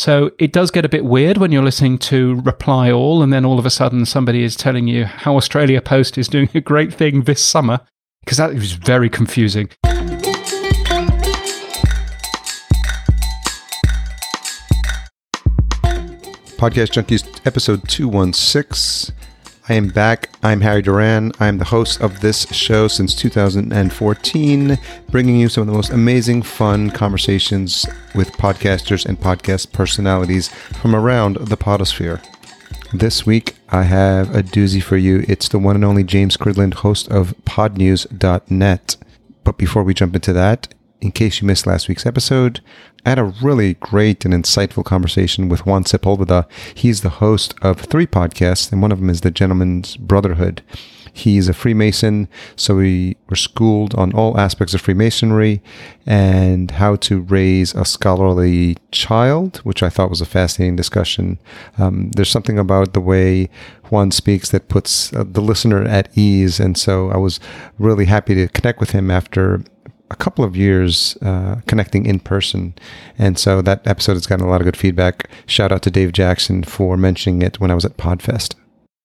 So it does get a bit weird when you're listening to Reply All, and then all of a sudden somebody is telling you how Australia Post is doing a great thing this summer, because that was very confusing. Podcast Junkies, episode 216. I am back. I'm Harry Duran. I'm the host of this show since 2014, bringing you some of the most amazing, fun conversations with podcasters and podcast personalities from around the podosphere. This week, I have a doozy for you. It's the one and only James Cridland, host of podnews.net. But before we jump into that, in case you missed last week's episode, I had a really great and insightful conversation with Juan Sepulveda. He's the host of three podcasts, and one of them is The Gentleman's Brotherhood. He's a Freemason, so we were schooled on all aspects of Freemasonry and how to raise a scholarly child, which I thought was a fascinating discussion. Um, there's something about the way Juan speaks that puts uh, the listener at ease, and so I was really happy to connect with him after a couple of years uh, connecting in person. And so that episode has gotten a lot of good feedback. Shout out to Dave Jackson for mentioning it when I was at Podfest.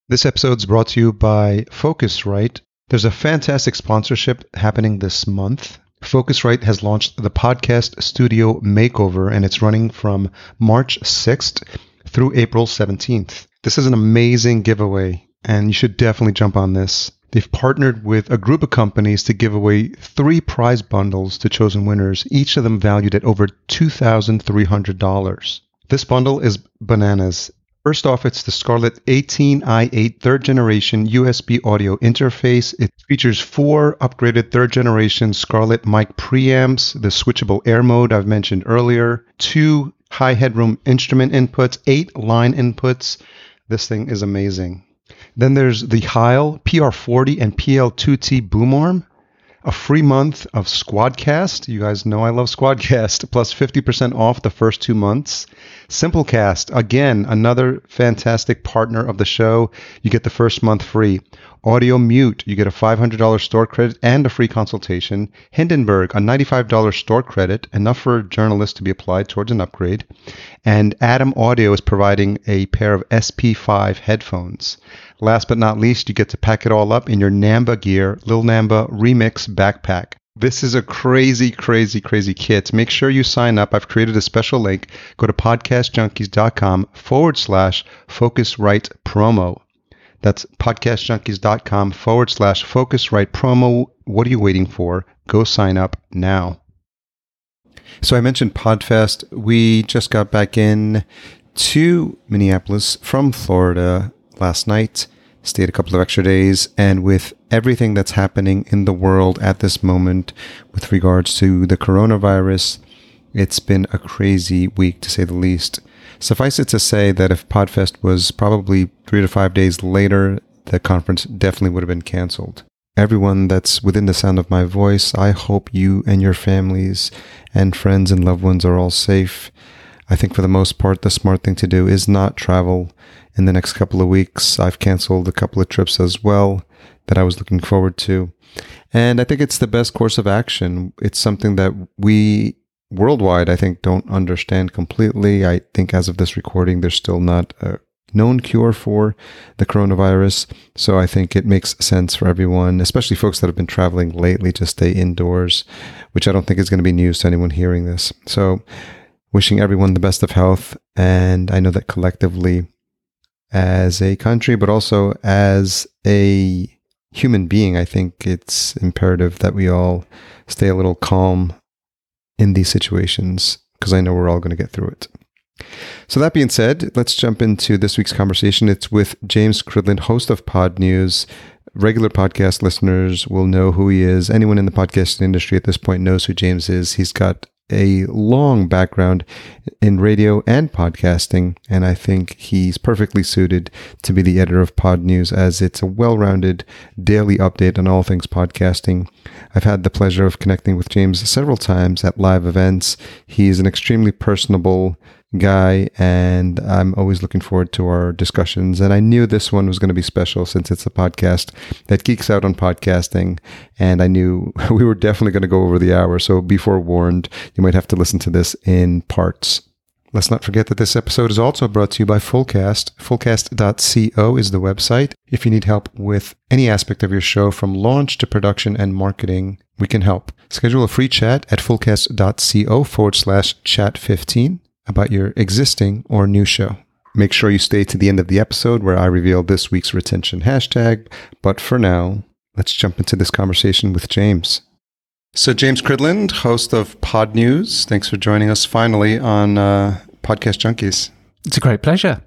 This episode is brought to you by Focusrite. There's a fantastic sponsorship happening this month. Focusrite has launched the podcast studio makeover and it's running from March 6th through April 17th. This is an amazing giveaway and you should definitely jump on this. They've partnered with a group of companies to give away three prize bundles to chosen winners, each of them valued at over $2,300. This bundle is bananas. First off, it's the Scarlett 18i8 third generation USB audio interface. It features four upgraded third generation Scarlett mic preamps, the switchable air mode I've mentioned earlier, two high headroom instrument inputs, eight line inputs. This thing is amazing. Then there's the Heil PR40 and PL2T boom arm, a free month of Squadcast. You guys know I love Squadcast, plus 50% off the first two months. Simplecast, again, another fantastic partner of the show. You get the first month free. Audimute, you get a $500 store credit and a free consultation. Hindenburg, a $95 store credit, enough for a journalist to be applied towards an upgrade. And Adam Audio is providing a pair of SP5 headphones. Last but not least, you get to pack it all up in your Namba gear, Lil Namba Remix backpack. This is a crazy, crazy, crazy kit. Make sure you sign up. I've created a special link. Go to podcastjunkies.com forward slash Focusrite promo. That's podcastjunkies.com forward slash Focusrite promo. What are you waiting for? Go sign up now. So I mentioned Podfest. We just got back in to Minneapolis from Florida last night, stayed a couple of extra days, and with everything that's happening in the world at this moment with regards to the coronavirus, it's been a crazy week to say the least. Suffice it to say that if Podfest was probably three to five days later, the conference definitely would have been canceled. Everyone that's within the sound of my voice, I hope you and your families and friends and loved ones are all safe. I think for the most part, the smart thing to do is not travel in the next couple of weeks. I've canceled a couple of trips as well that I was looking forward to. And I think it's the best course of action. It's something that we worldwide, I think, don't understand completely. I think as of this recording, there's still not a known cure for the coronavirus. So I think it makes sense for everyone, especially folks that have been traveling lately, to stay indoors, which I don't think is going to be news to anyone hearing this. So wishing everyone the best of health. And I know that collectively, as a country, but also as a human being, I think it's imperative that we all stay a little calm in these situations because I know we're all going to get through it. So, that being said, let's jump into this week's conversation. It's with James Cridland, host of Pod News. Regular podcast listeners will know who he is. Anyone in the podcasting industry at this point knows who James is. He's got a long background in radio and podcasting, and I think he's perfectly suited to be the editor of Pod News as it's a well rounded daily update on all things podcasting. I've had the pleasure of connecting with James several times at live events. He's an extremely personable guy, and I'm always looking forward to our discussions. And I knew this one was going to be special since it's a podcast that geeks out on podcasting. And I knew we were definitely going to go over the hour. So be forewarned, you might have to listen to this in parts. Let's not forget that this episode is also brought to you by Fullcast. Fullcast.co is the website. If you need help with any aspect of your show from launch to production and marketing, we can help. Schedule a free chat at fullcast.co forward slash chat 15 about your existing or new show. Make sure you stay to the end of the episode where I reveal this week's retention hashtag. But for now, let's jump into this conversation with James. So, James Cridland, host of Pod News, thanks for joining us finally on uh, Podcast Junkies. It's a great pleasure.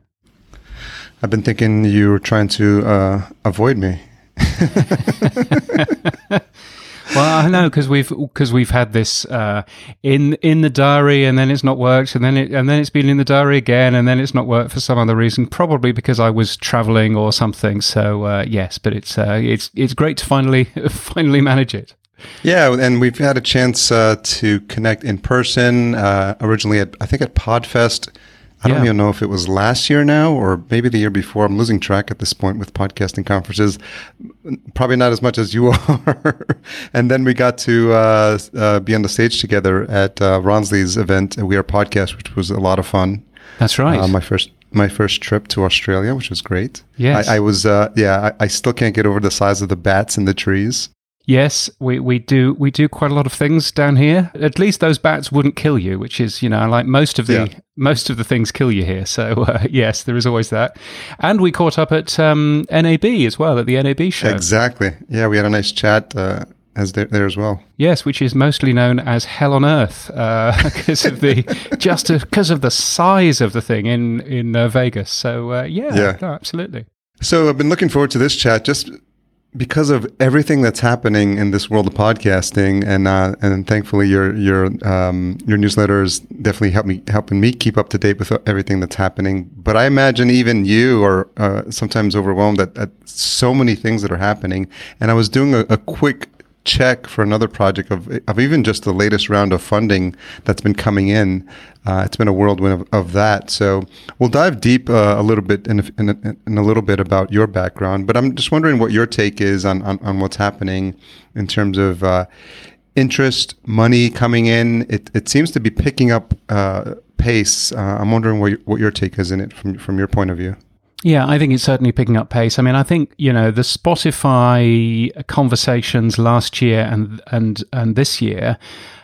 I've been thinking you were trying to uh, avoid me. well, I know because we've because we've had this uh, in in the diary, and then it's not worked, and then it and then it's been in the diary again, and then it's not worked for some other reason, probably because I was traveling or something. So uh, yes, but it's uh, it's it's great to finally finally manage it. Yeah, and we've had a chance uh, to connect in person. Uh, originally, at I think at Podfest. I don't even know if it was last year now or maybe the year before. I'm losing track at this point with podcasting conferences. Probably not as much as you are. and then we got to uh, uh, be on the stage together at uh, Ronsley's event, We Are Podcast, which was a lot of fun. That's right. Uh, my first my first trip to Australia, which was great. Yes, I, I was. Uh, yeah, I, I, still can't get over the size of the bats in the trees. Yes, we, we do we do quite a lot of things down here. At least those bats wouldn't kill you, which is you know like most of the yeah. most of the things kill you here. So uh, yes, there is always that. And we caught up at um, NAB as well at the NAB show. Exactly. Yeah, we had a nice chat. Uh, as there, there, as well. Yes, which is mostly known as Hell on Earth because uh, of the just because of the size of the thing in in uh, Vegas. So uh, yeah, yeah. No, absolutely. So I've been looking forward to this chat just because of everything that's happening in this world of podcasting, and uh, and thankfully your your um, your newsletter is definitely me helping me keep up to date with everything that's happening. But I imagine even you are uh, sometimes overwhelmed at, at, so many things that are happening. And I was doing a, a quick check for another project of, of even just the latest round of funding that's been coming in. Uh, it's been a whirlwind of, of that. So we'll dive deep uh, a little bit in in, in a, little bit about your background. But I'm just wondering what your take is on, on, on what's happening in terms of uh, interest, money coming in. It, it seems to be picking up uh, pace. Uh, I'm wondering what, what your take is in it from, from your point of view. Yeah, I think it's certainly picking up pace. I mean, I think you know the Spotify conversations last year and and and this year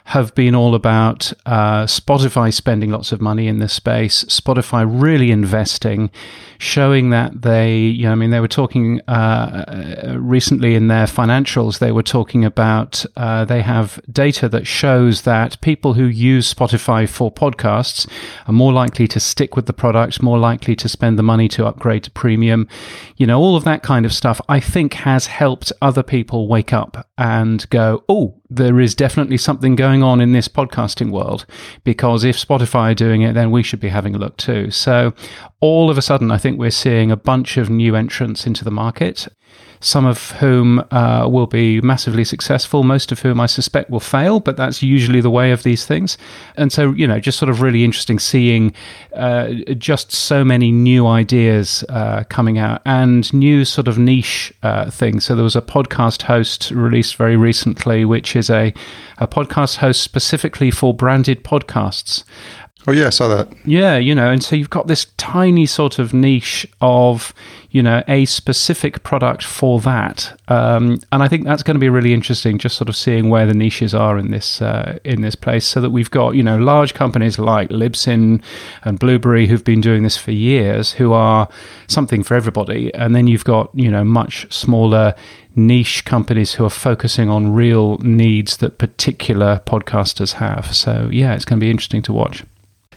have been all about uh, Spotify spending lots of money in this space, Spotify really investing, showing that they, you know, I mean, they were talking uh, uh, recently in their financials, they were talking about uh, they have data that shows that people who use Spotify for podcasts are more likely to stick with the product, more likely to spend the money to upgrade to premium. You know, all of that kind of stuff, I think has helped other people wake up and go, oh, there is definitely something going on in this podcasting world because if Spotify are doing it, then we should be having a look too. So, all of a sudden, I think we're seeing a bunch of new entrants into the market some of whom uh, will be massively successful, most of whom I suspect will fail, but that's usually the way of these things. And so, you know, just sort of really interesting seeing uh, just so many new ideas uh, coming out and new sort of niche uh, things. So there was a podcast host released very recently, which is a, a podcast host specifically for branded podcasts. Oh yeah, I saw that. Yeah, you know, and so you've got this tiny sort of niche of, you know, a specific product for that, um, and I think that's going to be really interesting. Just sort of seeing where the niches are in this uh, in this place, so that we've got you know large companies like Libsyn and Blubrry who've been doing this for years, who are something for everybody, and then you've got you know much smaller niche companies who are focusing on real needs that particular podcasters have. So yeah, it's going to be interesting to watch.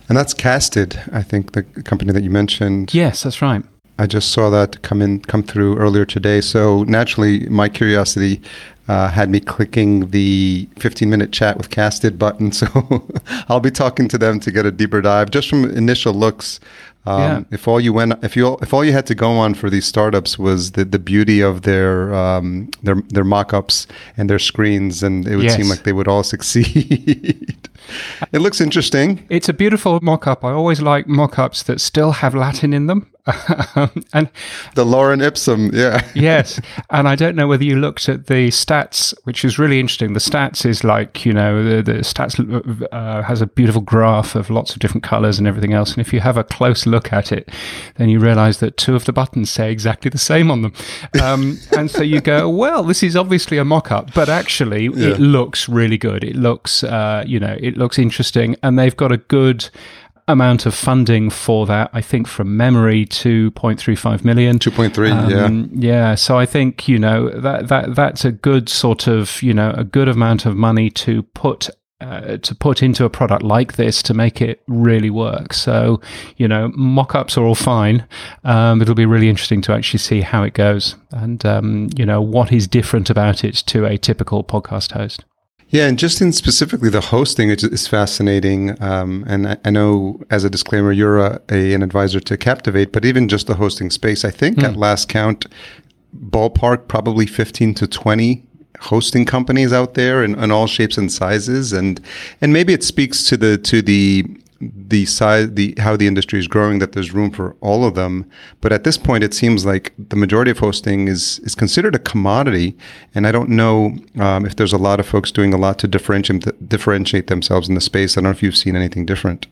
And that's Casted, I think, the company that you mentioned. Yes, that's right. I just saw that come in, come through earlier today. So naturally, my curiosity uh, had me clicking the 15 minute chat with Casted button. So I'll be talking to them to get a deeper dive. Just from initial looks, um, yeah. If all you went, if you if all you had to go on for these startups was the, the beauty of their um, their their mock-ups and their screens, and it would yes. seem like they would all succeed. it looks interesting. It's a beautiful mock-up. I always like mock-ups that still have Latin in them. and the Lorem Ipsum, yeah. yes. And I don't know whether you looked at the stats, which is really interesting. The stats is like, you know, the, the stats uh, has a beautiful graph of lots of different colors and everything else. And if you have a close look at it, then you realize that two of the buttons say exactly the same on them. Um, and so you go, well, this is obviously a mock up, but actually yeah. it looks really good. It looks, uh, you know, it looks interesting. And they've got a good amount of funding for that. I think from memory, two point three five million. Two point three, um, yeah, yeah. So I think you know that that that's a good sort of you know a good amount of money to put uh, to put into a product like this to make it really work. So, you know, mock ups are all fine. Um, it'll be really interesting to actually see how it goes and, um, you know, what is different about it to a typical podcast host. Yeah, and just in specifically the hosting is fascinating. Um, and I, I, know, as a disclaimer, you're a, a, an advisor to Captivate, but even just the hosting space, I think mm. at last count, ballpark probably 15 to 20 hosting companies out there in, in all shapes and sizes, and and maybe it speaks to the to the the size, the how the industry is growing, that there's room for all of them. But at this point, it seems like the majority of hosting is is considered a commodity, and I don't know um, if there's a lot of folks doing a lot to differentiate differentiate themselves in the space. I don't know if you've seen anything different.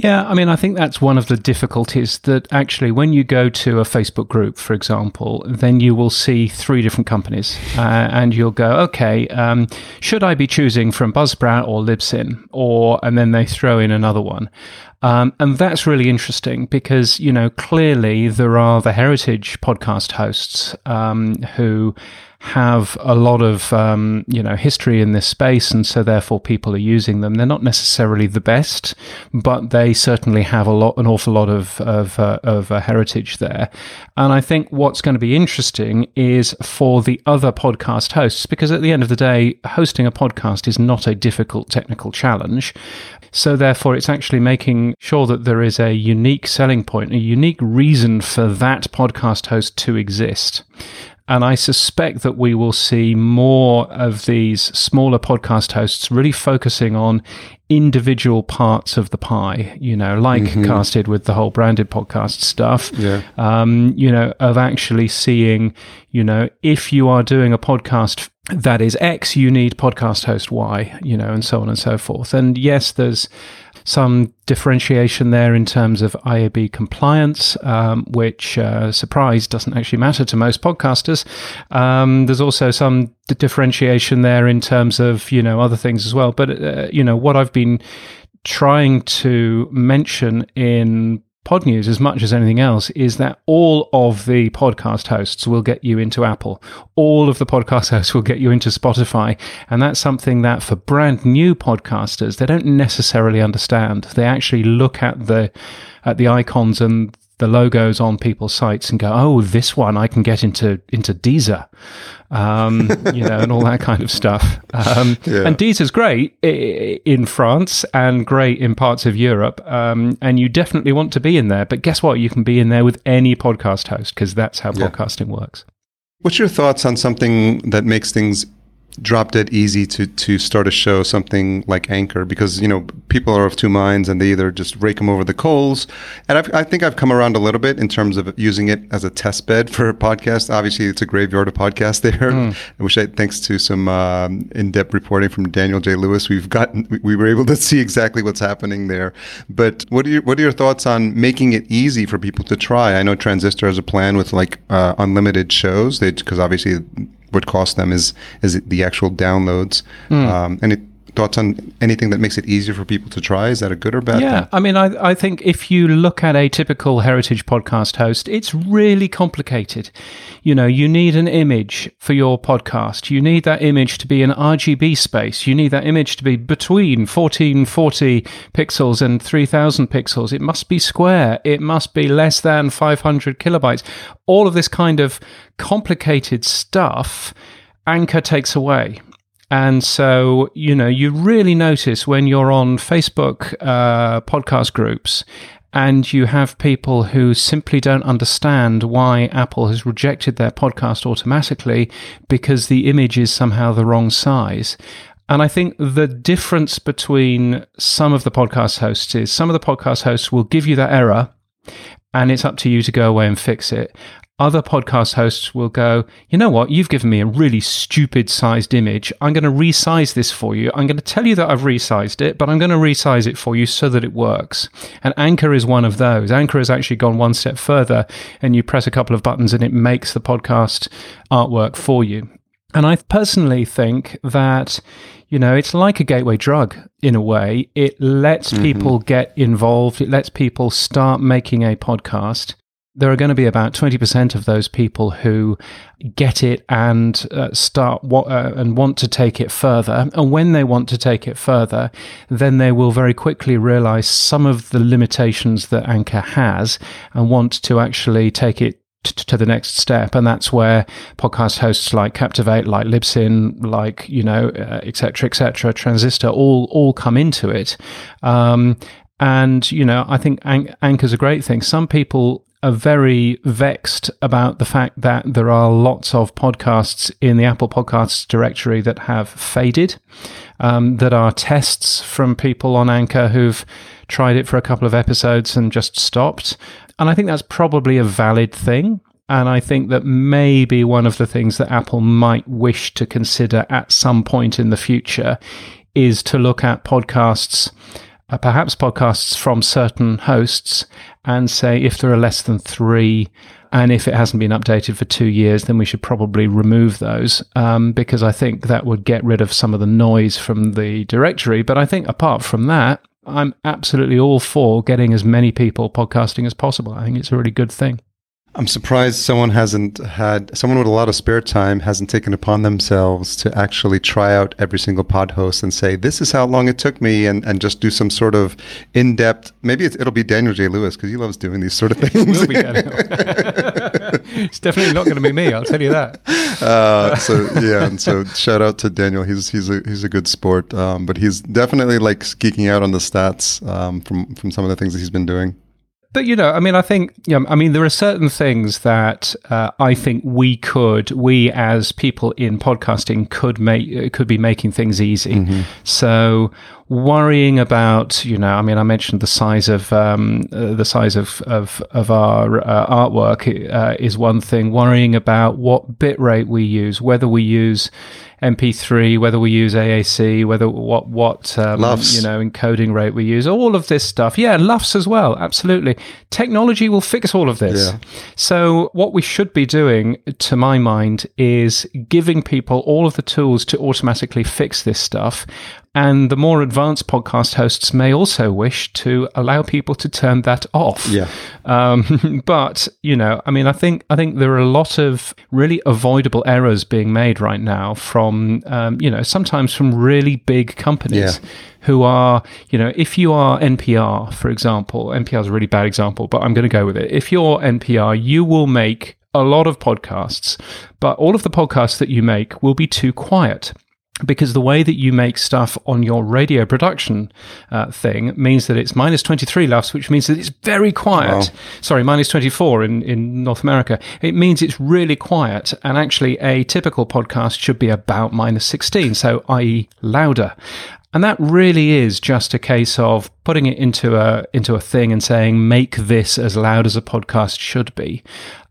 Yeah, I mean, I think that's one of the difficulties that actually, when you go to a Facebook group, for example, then you will see three different companies, uh, and you'll go, okay, um, should I be choosing from Buzzsprout or Libsyn, or and then they throw in another one. Um, and that's really interesting because, you know, clearly there are the heritage podcast hosts um, who have a lot of um, you know history in this space, and so therefore people are using them. They're not necessarily the best, but they certainly have a lot, an awful lot of of, uh, of uh, heritage there. And I think what's going to be interesting is for the other podcast hosts, because at the end of the day, hosting a podcast is not a difficult technical challenge. So, therefore, it's actually making sure that there is a unique selling point, a unique reason for that podcast host to exist. And I suspect that we will see more of these smaller podcast hosts really focusing on individual parts of the pie, you know, like mm-hmm. Casted with the whole branded podcast stuff. Yeah. Um, you know, of actually seeing, you know, if you are doing a podcast that is X, you need podcast host Y, you know, and so on and so forth. And yes, there's some differentiation there in terms of IAB compliance, um, which, uh, surprise, doesn't actually matter to most podcasters. Um, there's also some d- differentiation there in terms of, you know, other things as well. But, uh, you know, what I've been trying to mention in Pod News, as much as anything else, is that all of the podcast hosts will get you into Apple. All of the podcast hosts will get you into Spotify. And that's something that for brand new podcasters, they don't necessarily understand. They actually look at the at the icons and the logos on people's sites and go, oh, this one I can get into into Deezer, um, you know, and all that kind of stuff. Um, yeah. And Deezer's great in France and great in parts of Europe, um, and you definitely want to be in there. But guess what? You can be in there with any podcast host because that's how yeah. podcasting works. What's your thoughts on something that makes things drop dead easy to to start a show something like Anchor because you know people are of two minds and they either just rake them over the coals and I've, i think I've come around a little bit in terms of using it as a test bed for a podcast. Obviously, it's a graveyard of podcasts there, mm. which I thanks to some um, in depth reporting from Daniel J. Lewis, we've gotten we were able to see exactly what's happening there. But what are your what are your thoughts on making it easy for people to try? I know Transistor has a plan with like uh, unlimited shows because obviously would cost them is is the actual downloads. Mm. Um, and it, thoughts on anything that makes it easier for people to try? Is that a good or bad? Yeah, thing? I mean, I, I think if you look at a typical heritage podcast host, it's really complicated. You know, you need an image for your podcast. You need that image to be an RGB space. You need that image to be between 1440 pixels and 3000 pixels. It must be square. It must be less than 500 kilobytes. All of this kind of complicated stuff. Anchor takes away. And so, you know, you really notice when you're on Facebook uh, podcast groups and you have people who simply don't understand why Apple has rejected their podcast automatically because the image is somehow the wrong size. And I think the difference between some of the podcast hosts is some of the podcast hosts will give you that error and it's up to you to go away and fix it. Other podcast hosts will go, you know what? You've given me a really stupid sized image. I'm going to resize this for you. I'm going to tell you that I've resized it, but I'm going to resize it for you so that it works. And Anchor is one of those. Anchor has actually gone one step further, and you press a couple of buttons and it makes the podcast artwork for you. And I personally think that, you know, it's like a gateway drug in a way. It lets mm-hmm. people get involved, it lets people start making a podcast there are going to be about 20% of those people who get it and uh, start wa- uh, and want to take it further. And when they want to take it further, then they will very quickly realize some of the limitations that Anchor has and want to actually take it to the next step. And that's where podcast hosts like captivate like libsyn like you know etc uh, etc et transistor all all come into it. Um, and you know i think An- anchor's a great thing. Some people are very vexed about the fact that there are lots of podcasts in the Apple Podcasts directory that have faded, um, that are tests from people on Anchor who've tried it for a couple of episodes and just stopped. And I think that's probably a valid thing. And I think that maybe one of the things that Apple might wish to consider at some point in the future is to look at podcasts perhaps podcasts from certain hosts and say if there are less than three and if it hasn't been updated for two years, then we should probably remove those um, because I think that would get rid of some of the noise from the directory. But I think apart from that, I'm absolutely all for getting as many people podcasting as possible. I think it's a really good thing. I'm surprised someone hasn't had someone with a lot of spare time hasn't taken upon themselves to actually try out every single pod host and say this is how long it took me and, and just do some sort of in depth. Maybe it'll be Daniel J. Lewis because he loves doing these sort of things. it's definitely not going to be me. I'll tell you that. Uh, so yeah, and so shout out to Daniel. He's he's a he's a good sport, um, but he's definitely like geeking out on the stats um, from from some of the things that he's been doing. But you know, I mean, I think, you know, I mean, there are certain things that uh, I think we could, we as people in podcasting, could make, could be making things easy. Mm-hmm. So worrying about, you know, I mean, I mentioned the size of um, uh, the size of of, of our uh, artwork uh, is one thing. Worrying about what bitrate we use, whether we use MP3, whether we use AAC, whether what what um, you know encoding rate we use, all of this stuff. Yeah, LUFS as well. Absolutely, technology will fix all of this. Yeah. So what we should be doing, to my mind, is giving people all of the tools to automatically fix this stuff. And the more advanced podcast hosts may also wish to allow people to turn that off. Yeah. Um, but you know, I mean, I think I think there are a lot of really avoidable errors being made right now from um, you know sometimes from really big companies. Yeah. Who are, you know, if you are NPR, for example, NPR is a really bad example, but I'm going to go with it. If you're NPR, you will make a lot of podcasts, but all of the podcasts that you make will be too quiet because the way that you make stuff on your radio production uh, thing means that it's minus 23 LUFS, which means that it's very quiet. Wow. Sorry, minus 24 in, in North America. It means it's really quiet. And actually, a typical podcast should be about minus 16, so i.e., louder. And that really is just a case of putting it into a into a thing and saying make this as loud as a podcast should be.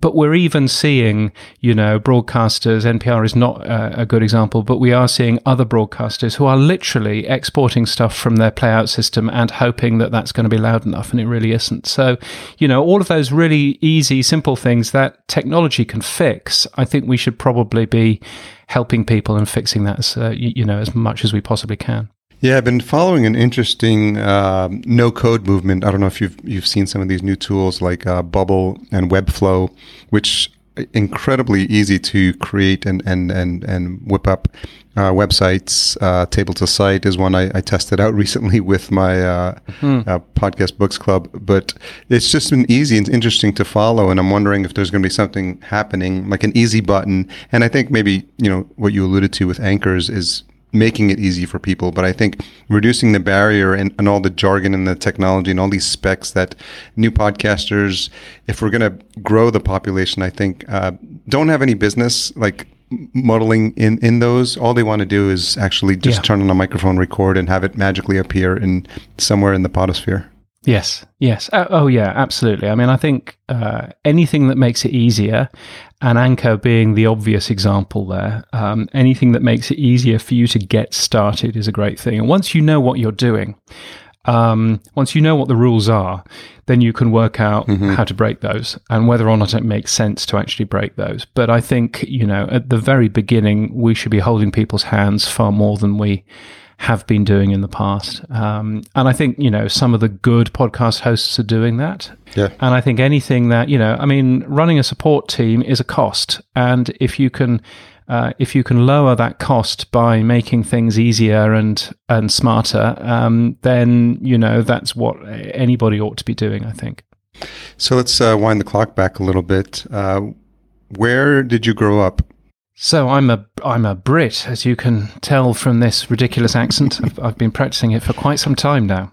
But we're even seeing, you know, broadcasters. NPR is not a, a good example, but we are seeing other broadcasters who are literally exporting stuff from their playout system and hoping that that's going to be loud enough, and it really isn't. So, you know, all of those really easy, simple things that technology can fix. I think we should probably be helping people and fixing that, as, uh, you, you know, as much as we possibly can. Yeah, I've been following an interesting uh, no code movement. I don't know if you've you've seen some of these new tools like uh, Bubble and Webflow, which incredibly easy to create and and and and whip up uh, websites. Uh, Table to Site is one I, I, tested out recently with my uh. Uh, podcast books club. But it's just been easy and interesting to follow. And I'm wondering if there's going to be something happening like an easy button. And I think maybe you know what you alluded to with anchors is making it easy for people, but I think reducing the barrier and, and all the jargon and the technology and all these specs that new podcasters, if we're going to grow the population, I think uh, don't have any business like muddling in in those. All they want to do is actually just yeah. turn on a microphone, record, and have it magically appear in somewhere in the podosphere. Yes, yes. Oh, oh, yeah, absolutely. I mean, I think uh, anything that makes it easier, and Anchor being the obvious example there, um, anything that makes it easier for you to get started is a great thing. And once you know what you're doing, um, once you know what the rules are, then you can work out mm-hmm. how to break those and whether or not it makes sense to actually break those. But I think, you know, at the very beginning, we should be holding people's hands far more than we have been doing in the past. Um, and I think, you know, some of the good podcast hosts are doing that. Yeah. And I think anything that, you know, I mean, running a support team is a cost. And if you can, uh, if you can lower that cost by making things easier and and smarter, um, then you know that's what anybody ought to be doing. I think. So let's uh, wind the clock back a little bit. Uh, where did you grow up? So I'm a I'm a Brit, as you can tell from this ridiculous accent. I've, I've been practicing it for quite some time now.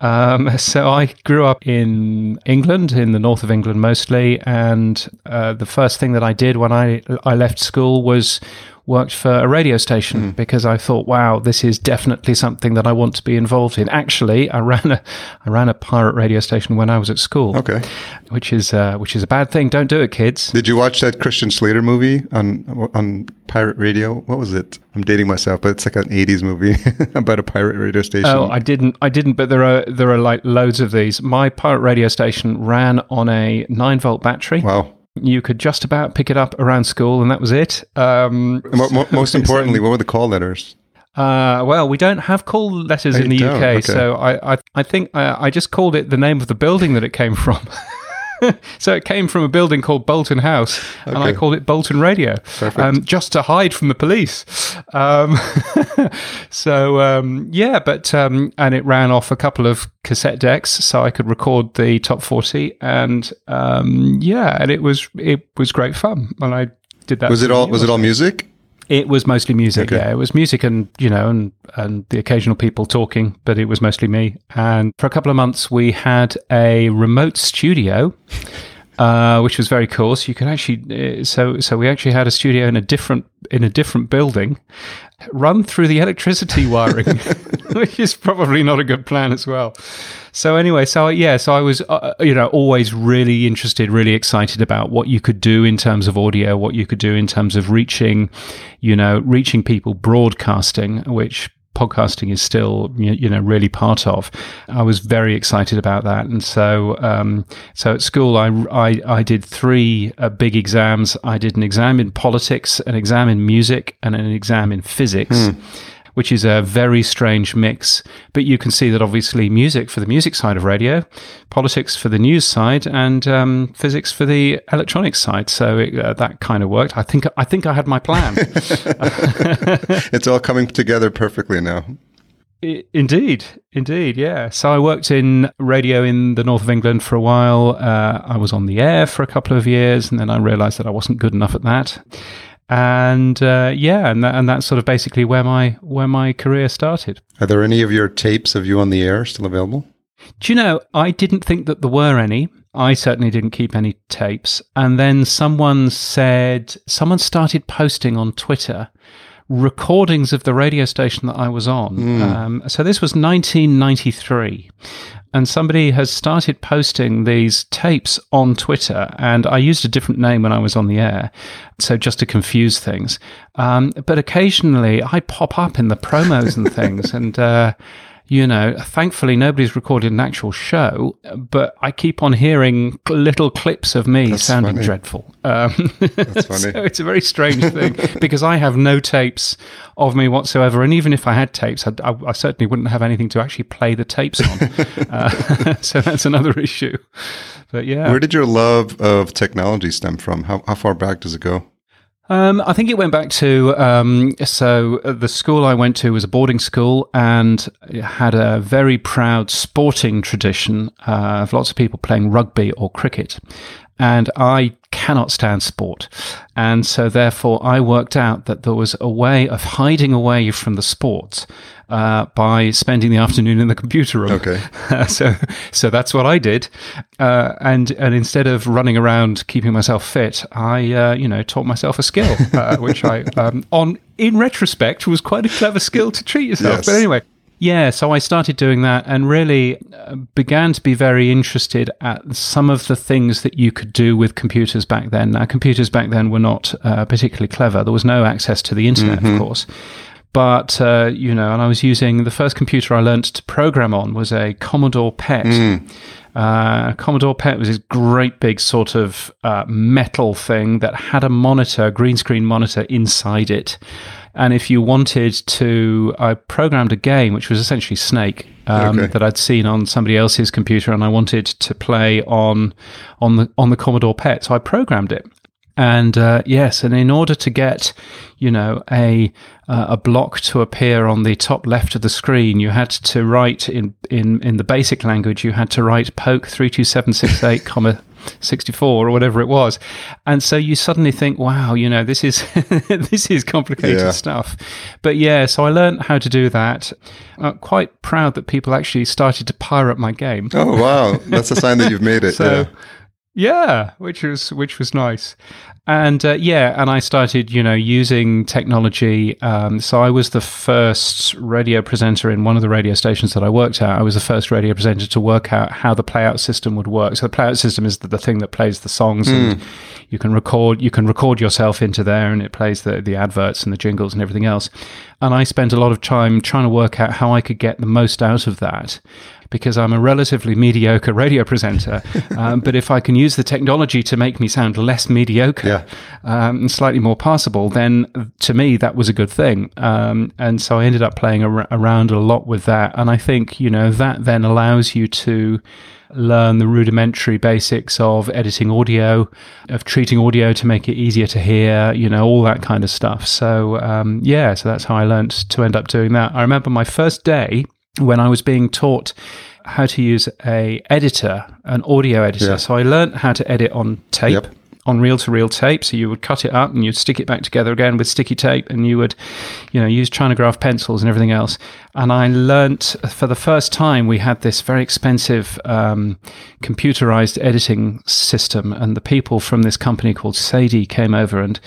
Um, so I grew up in England, in the north of England mostly, and uh, the first thing that I did when I I left school was worked for a radio station mm. because I thought, wow, this is definitely something that I want to be involved in. Actually, I ran a I ran a pirate radio station when I was at school. Okay, which is uh, which is a bad thing. Don't do it, kids. Did you watch that Christian Slater movie on on pirate radio? What was it? I'm dating myself, but it's like an '80s movie about a pirate radio station. Oh, I didn't, I didn't. But there are there are like loads of these. My pirate radio station ran on a nine volt battery. Wow you could just about pick it up around school, and that was it. Um, most importantly, what were the call letters? Uh, well, we don't have call letters in the UK, okay. so I, I, I think I, I just called it the name of the building that it came from. so it came from a building called Bolton House, okay. and I called it Bolton Radio, um, just to hide from the police. Um, so um, yeah, but um, and it ran off a couple of cassette decks, so I could record the top forty, and um, yeah, and it was it was great fun, and I did that. Was it all? Was it all music? It was mostly music. Okay. Yeah, it was music and you know and and the occasional people talking, but it was mostly me. And for a couple of months, we had a remote studio. Uh, which was very cool. So you could actually, uh, so so we actually had a studio in a different in a different building, run through the electricity wiring, which is probably not a good plan as well. So anyway, so yeah, so I was, uh, you know, always really interested, really excited about what you could do in terms of audio, what you could do in terms of reaching, you know, reaching people, broadcasting, which podcasting is still you know really part of. I was very excited about that, and so um, so at school I, I, I did three uh, big exams. I did an exam in politics, an exam in music, and an exam in physics. Hmm which is a very strange mix. But you can see that obviously music for the music side of radio, politics for the news side, and um, physics for the electronics side. So it, uh, that kind of worked. I think I think I had my plan. it's all coming together perfectly now. Indeed, indeed, yeah. So I worked in radio in the north of England for a while. Uh, I was on the air for a couple of years, and then I realised that I wasn't good enough at that and uh, yeah, and that, and that's sort of basically where my where my career started. Are there any of your tapes of you on the air still available? Do you know? I didn't think that there were any. I certainly didn't keep any tapes. And then someone said someone started posting on Twitter recordings of the radio station that I was on. Mm. Um, so this was 1993, and somebody has started posting these tapes on Twitter. And I used a different name when I was on the air, so just to confuse things. Um, but occasionally I pop up in the promos and things, and. Uh, you know, thankfully nobody's recorded an actual show, but I keep on hearing little clips of me That's sounding funny. dreadful. Um, That's funny. so it's a very strange thing because I have no tapes of me whatsoever, and even if I had tapes, I, I, I certainly wouldn't have anything to actually play the tapes on. uh, so that's another issue. But yeah, where did your love of technology stem from? How how far back does it go? Um, I think it went back to um, so uh, the school I went to was a boarding school and had a very proud sporting tradition uh, of lots of people playing rugby or cricket. And I cannot stand sport. And so, therefore, I worked out that there was a way of hiding away from the sports uh, by spending the afternoon in the computer room. Okay. so, so that's what I did. Uh, and and instead of running around keeping myself fit, I uh, you know taught myself a skill, uh, which I um, on in retrospect was quite a clever skill to treat yourself. Yes. But anyway. Yeah, so I started doing that and really uh, began to be very interested at some of the things that you could do with computers back then. Now, computers back then were not uh, particularly clever. There was no access to the internet, Mm-hmm. of course. But, uh, you know, and I was using the first computer I learnt to program on was a Commodore PET. Mm. Uh, Commodore PET was this great big sort of uh, metal thing that had a monitor, a green screen monitor inside it. And if you wanted to, I programmed a game which was essentially Snake um, Okay. that I'd seen on somebody else's computer, and I wanted to play on on the on the Commodore PET. So I programmed it, and uh, yes, and in order to get, you know, a uh, a block to appear on the top left of the screen, you had to write in in in the basic language. You had to write poke three two seven six eight comma. 64 or whatever it was and so you suddenly think wow you know this is this is complicated Yeah. stuff but yeah so i learned how to do that i'm quite proud that people actually started to pirate my game Oh wow, that's a sign that you've made it. so yeah. Yeah, which was which was nice, and uh, yeah, and I started you know using technology. Um, so I was the first radio presenter in one of the radio stations that I worked at. I was the first radio presenter to work out how the playout system would work. So the playout system is the, the thing that plays the songs, and you can record you can record yourself into there, and it plays the the adverts and the jingles and everything else. And I spent a lot of time trying to work out how I could get the most out of that because I'm a relatively mediocre radio presenter. um, but if I can use the technology to make me sound less mediocre Yeah. um, and slightly more passable, then to me that was a good thing. Um, and so I ended up playing ar- around a lot with that. And I think you know that then allows you to learn the rudimentary basics of editing audio, of treating audio to make it easier to hear, you know, all that kind of stuff. So, um, yeah, so that's how I learnt to end up doing that. I remember my first day when I was being taught how to use a editor, an audio editor. Yeah. So I learnt how to edit on tape. Yep. On reel to reel tape, so you would cut it up and you'd stick it back together again with sticky tape, and you would, you know, use Chinagraph pencils and everything else. And I learnt for the first time we had this very expensive um, computerized editing system, and the people from this company called Sadie came over and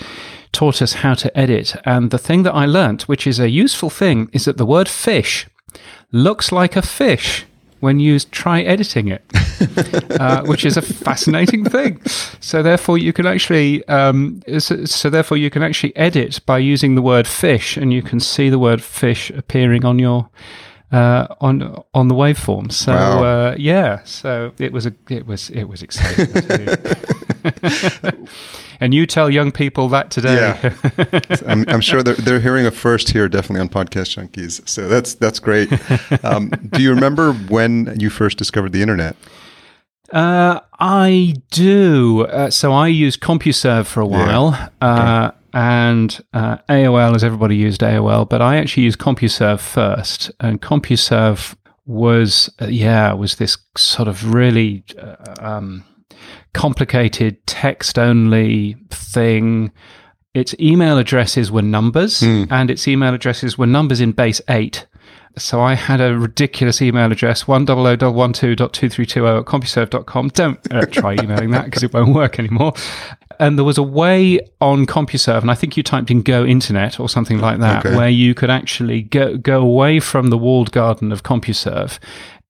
taught us how to edit. And the thing that I learnt, which is a useful thing, is that the word fish looks like a fish when you try editing it, uh, which is a fascinating thing. So therefore, you can actually um, so, so therefore you can actually edit by using the word fish, and you can see the word fish appearing on your. Uh, on on the waveform, so Wow. uh, yeah, so it was a it was it was exciting. I tell you. and you tell young people that today. Yeah. I'm, I'm sure they're, they're hearing it first here, definitely on Podcast Junkies. So that's that's great. Um, do you remember when you first discovered the internet? Uh, I do. Uh, so I used CompuServe for a while, uh, and uh, AOL, as everybody used AOL, but I actually used CompuServe first. And CompuServe was, uh, yeah, was this sort of really uh, um, complicated text-only thing. Its email addresses were numbers, and its email addresses were numbers in base eight. So I had a ridiculous email address, 100.12.2320 at CompuServe.com. Don't uh, try emailing that because it won't work anymore. And there was a way on CompuServe, and I think you typed in Go Internet or something like that, Okay. where you could actually go, go away from the walled garden of CompuServe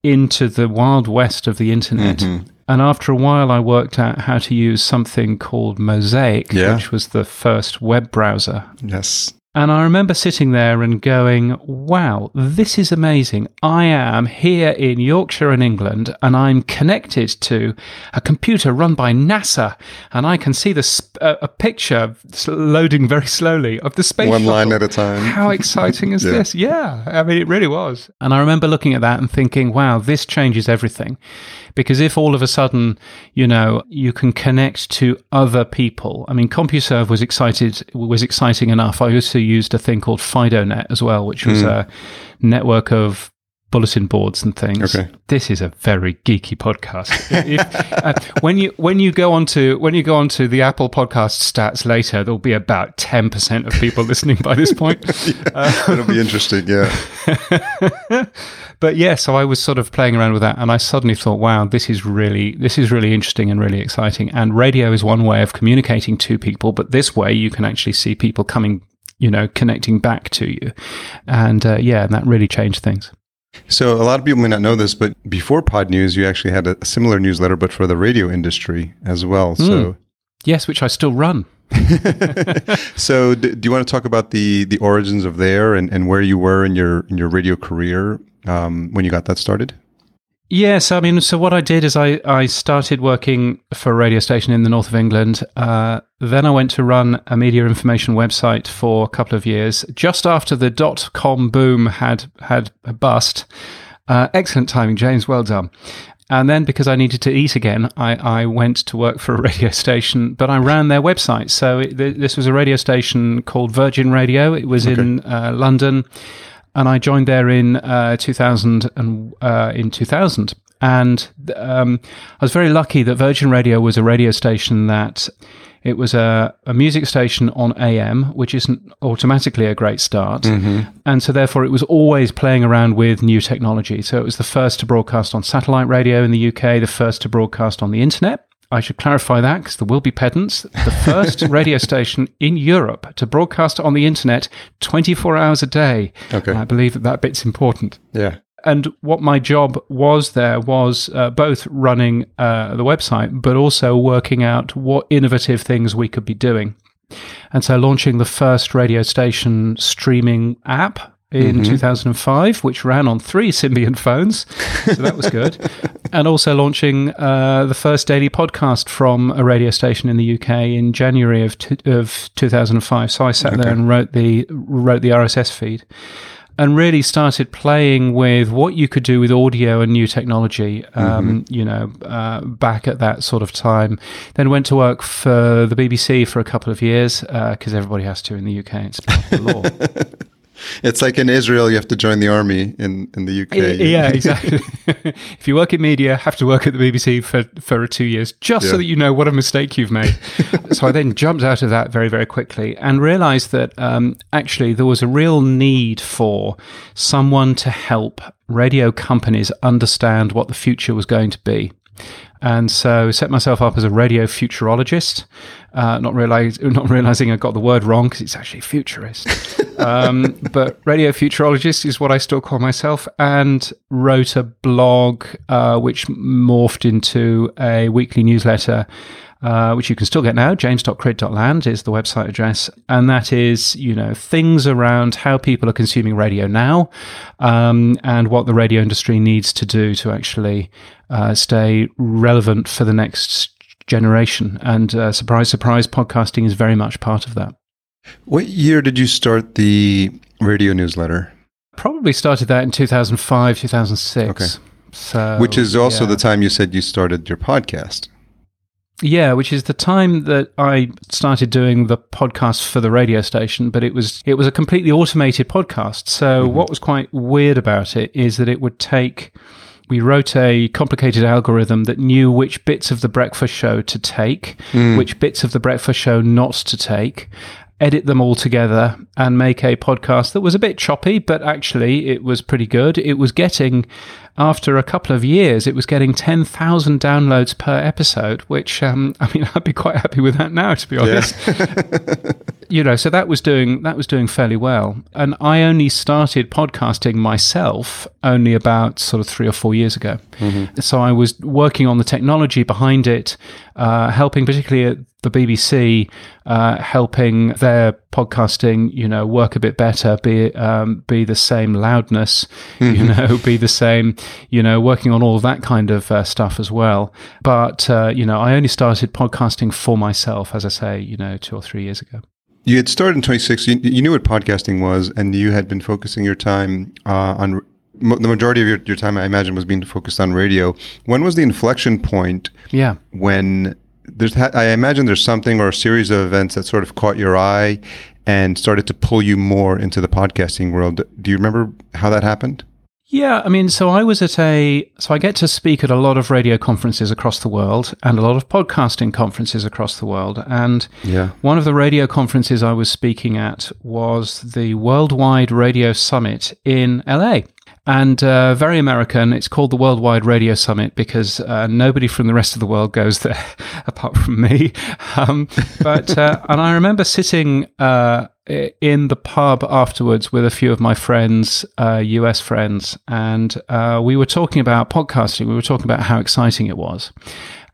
into the wild west of the internet. Mm-hmm. And after a while, I worked out how to use something called Mosaic, Yeah. which was the first web browser. Yes. And I remember sitting there and going, wow, this is amazing. I am here in Yorkshire in England and I'm connected to a computer run by NASA and I can see the sp- uh, a picture loading very slowly of the space One line at a time. How exciting is Yeah. this? Yeah, I mean, it really was. And I remember looking at that and thinking, wow, this changes everything. Because if all of a sudden, you know, you can connect to other people. I mean, CompuServe was excited was exciting enough. I also used a thing called FidoNet as well, which was hmm. a network of bulletin boards and things. Okay. This is a very geeky podcast. If, uh, when you when you go onto when you go onto the Apple Podcast stats later, there'll be about ten percent of people listening by this point. It'll be interesting. Yeah. but yeah, so I was sort of playing around with that, and I suddenly thought, wow, this is really this is really interesting and really exciting. And radio is one way of communicating to people, but this way you can actually see people coming, you know, connecting back to you, and uh, yeah, and that really changed things. So a lot of people may not know this, but before Pod News, you actually had a similar newsletter, but for the radio industry as well. Mm. So yes, which I still run. so do, do, you want to talk about the the origins of there and, and where you were in your in your radio career um, when you got that started? Yes, I mean, so what I did is I, I started working for a radio station in the north of England. Uh, then I went to run a media information website for a couple of years. Just after the dot com boom had had a bust, uh, excellent timing, James. Well done. And then because I needed to eat again, I, I went to work for a radio station, but I ran their website. So it, this was a radio station called Virgin Radio. It was okay. in uh, London and I joined there in uh, 2000 and uh, in 2000. And um, I was very lucky that Virgin Radio was a radio station that it was a, a music station on AM, which isn't automatically a great start. Mm-hmm. And so, therefore, it was always playing around with new technology. So, it was the first to broadcast on satellite radio in the UK, the first to broadcast on the internet. I should clarify that because there will be pedants. The first radio station in Europe to broadcast on the internet 24 hours a day. Okay. I believe that that bit's important. Yeah. And what my job was there was uh, both running uh, the website, but also working out what innovative things we could be doing. And so launching the first radio station streaming app in mm-hmm. 2005, which ran on three Symbian phones. So that was good. and also launching uh, the first daily podcast from a radio station in the UK in January of, t- of 2005. So I sat okay. there and wrote the wrote the RSS feed. And really started playing with what you could do with audio and new technology, um, mm-hmm. you know, uh, back at that sort of time. Then went to work for the BBC for a couple of years because uh, everybody has to in the UK. It's part of the law. It's like in Israel, you have to join the army. In in the UK, yeah, exactly. if you work in media, have to work at the BBC for for two years, just yeah. so that you know what a mistake you've made. so I then jumped out of that very very quickly and realised that um, actually there was a real need for someone to help radio companies understand what the future was going to be. And so set myself up as a radio futurologist, uh, not, realize, not realizing I got the word wrong because it's actually futurist. Um, but radio futurologist is what I still call myself, and wrote a blog uh, which morphed into a weekly newsletter uh, which you can still get now. james.crid.land is the website address. And that is, you know, things around how people are consuming radio now um, and what the radio industry needs to do to actually uh, stay relevant for the next generation. And uh, surprise, surprise, podcasting is very much part of that. What year did you start the radio newsletter? Probably started that in 2005, 2006. Okay. So, Which is also yeah. the time you said you started your podcast. Yeah, which is the time that I started doing the podcast for the radio station, but it was it was a completely automated podcast. So mm-hmm. what was quite weird about it is that it would take we wrote a complicated algorithm that knew which bits of the breakfast show to take, mm. which bits of the breakfast show not to take, edit them all together and make a podcast that was a bit choppy, but actually it was pretty good. It was getting after a couple of years, it was getting 10,000 downloads per episode, which, um, I mean, I'd be quite happy with that now, to be honest. Yeah. you know, so that was doing, that was doing fairly well. And I only started podcasting myself only about sort of three or four years ago. Mm-hmm. So I was working on the technology behind it, uh, helping particularly at the BBC, uh, helping their podcasting, you know, work a bit better, be um, be the same loudness, mm-hmm. you know, be the same, you know, working on all that kind of uh, stuff as well. But uh, you know, I only started podcasting for myself, as I say, you know, two or three years ago. You had started in 26. You, you knew what podcasting was, and you had been focusing your time uh, on the majority of your, your time, I imagine, was being focused on radio. When was the inflection point? Yeah. When there's, I imagine there's something or a series of events that sort of caught your eye and started to pull you more into the podcasting world. Do you remember how that happened? Yeah, I mean, so I was at a, so I get to speak at a lot of radio conferences across the world and a lot of podcasting conferences across the world. And yeah. one of the radio conferences I was speaking at was the Worldwide Radio Summit in LA. And uh, very American. It's called the Worldwide Radio Summit because uh, nobody from the rest of the world goes there apart from me. Um, but uh, and I remember sitting uh, in the pub afterwards with a few of my friends, US uh, friends, and uh, we were talking about podcasting. We were talking about how exciting it was.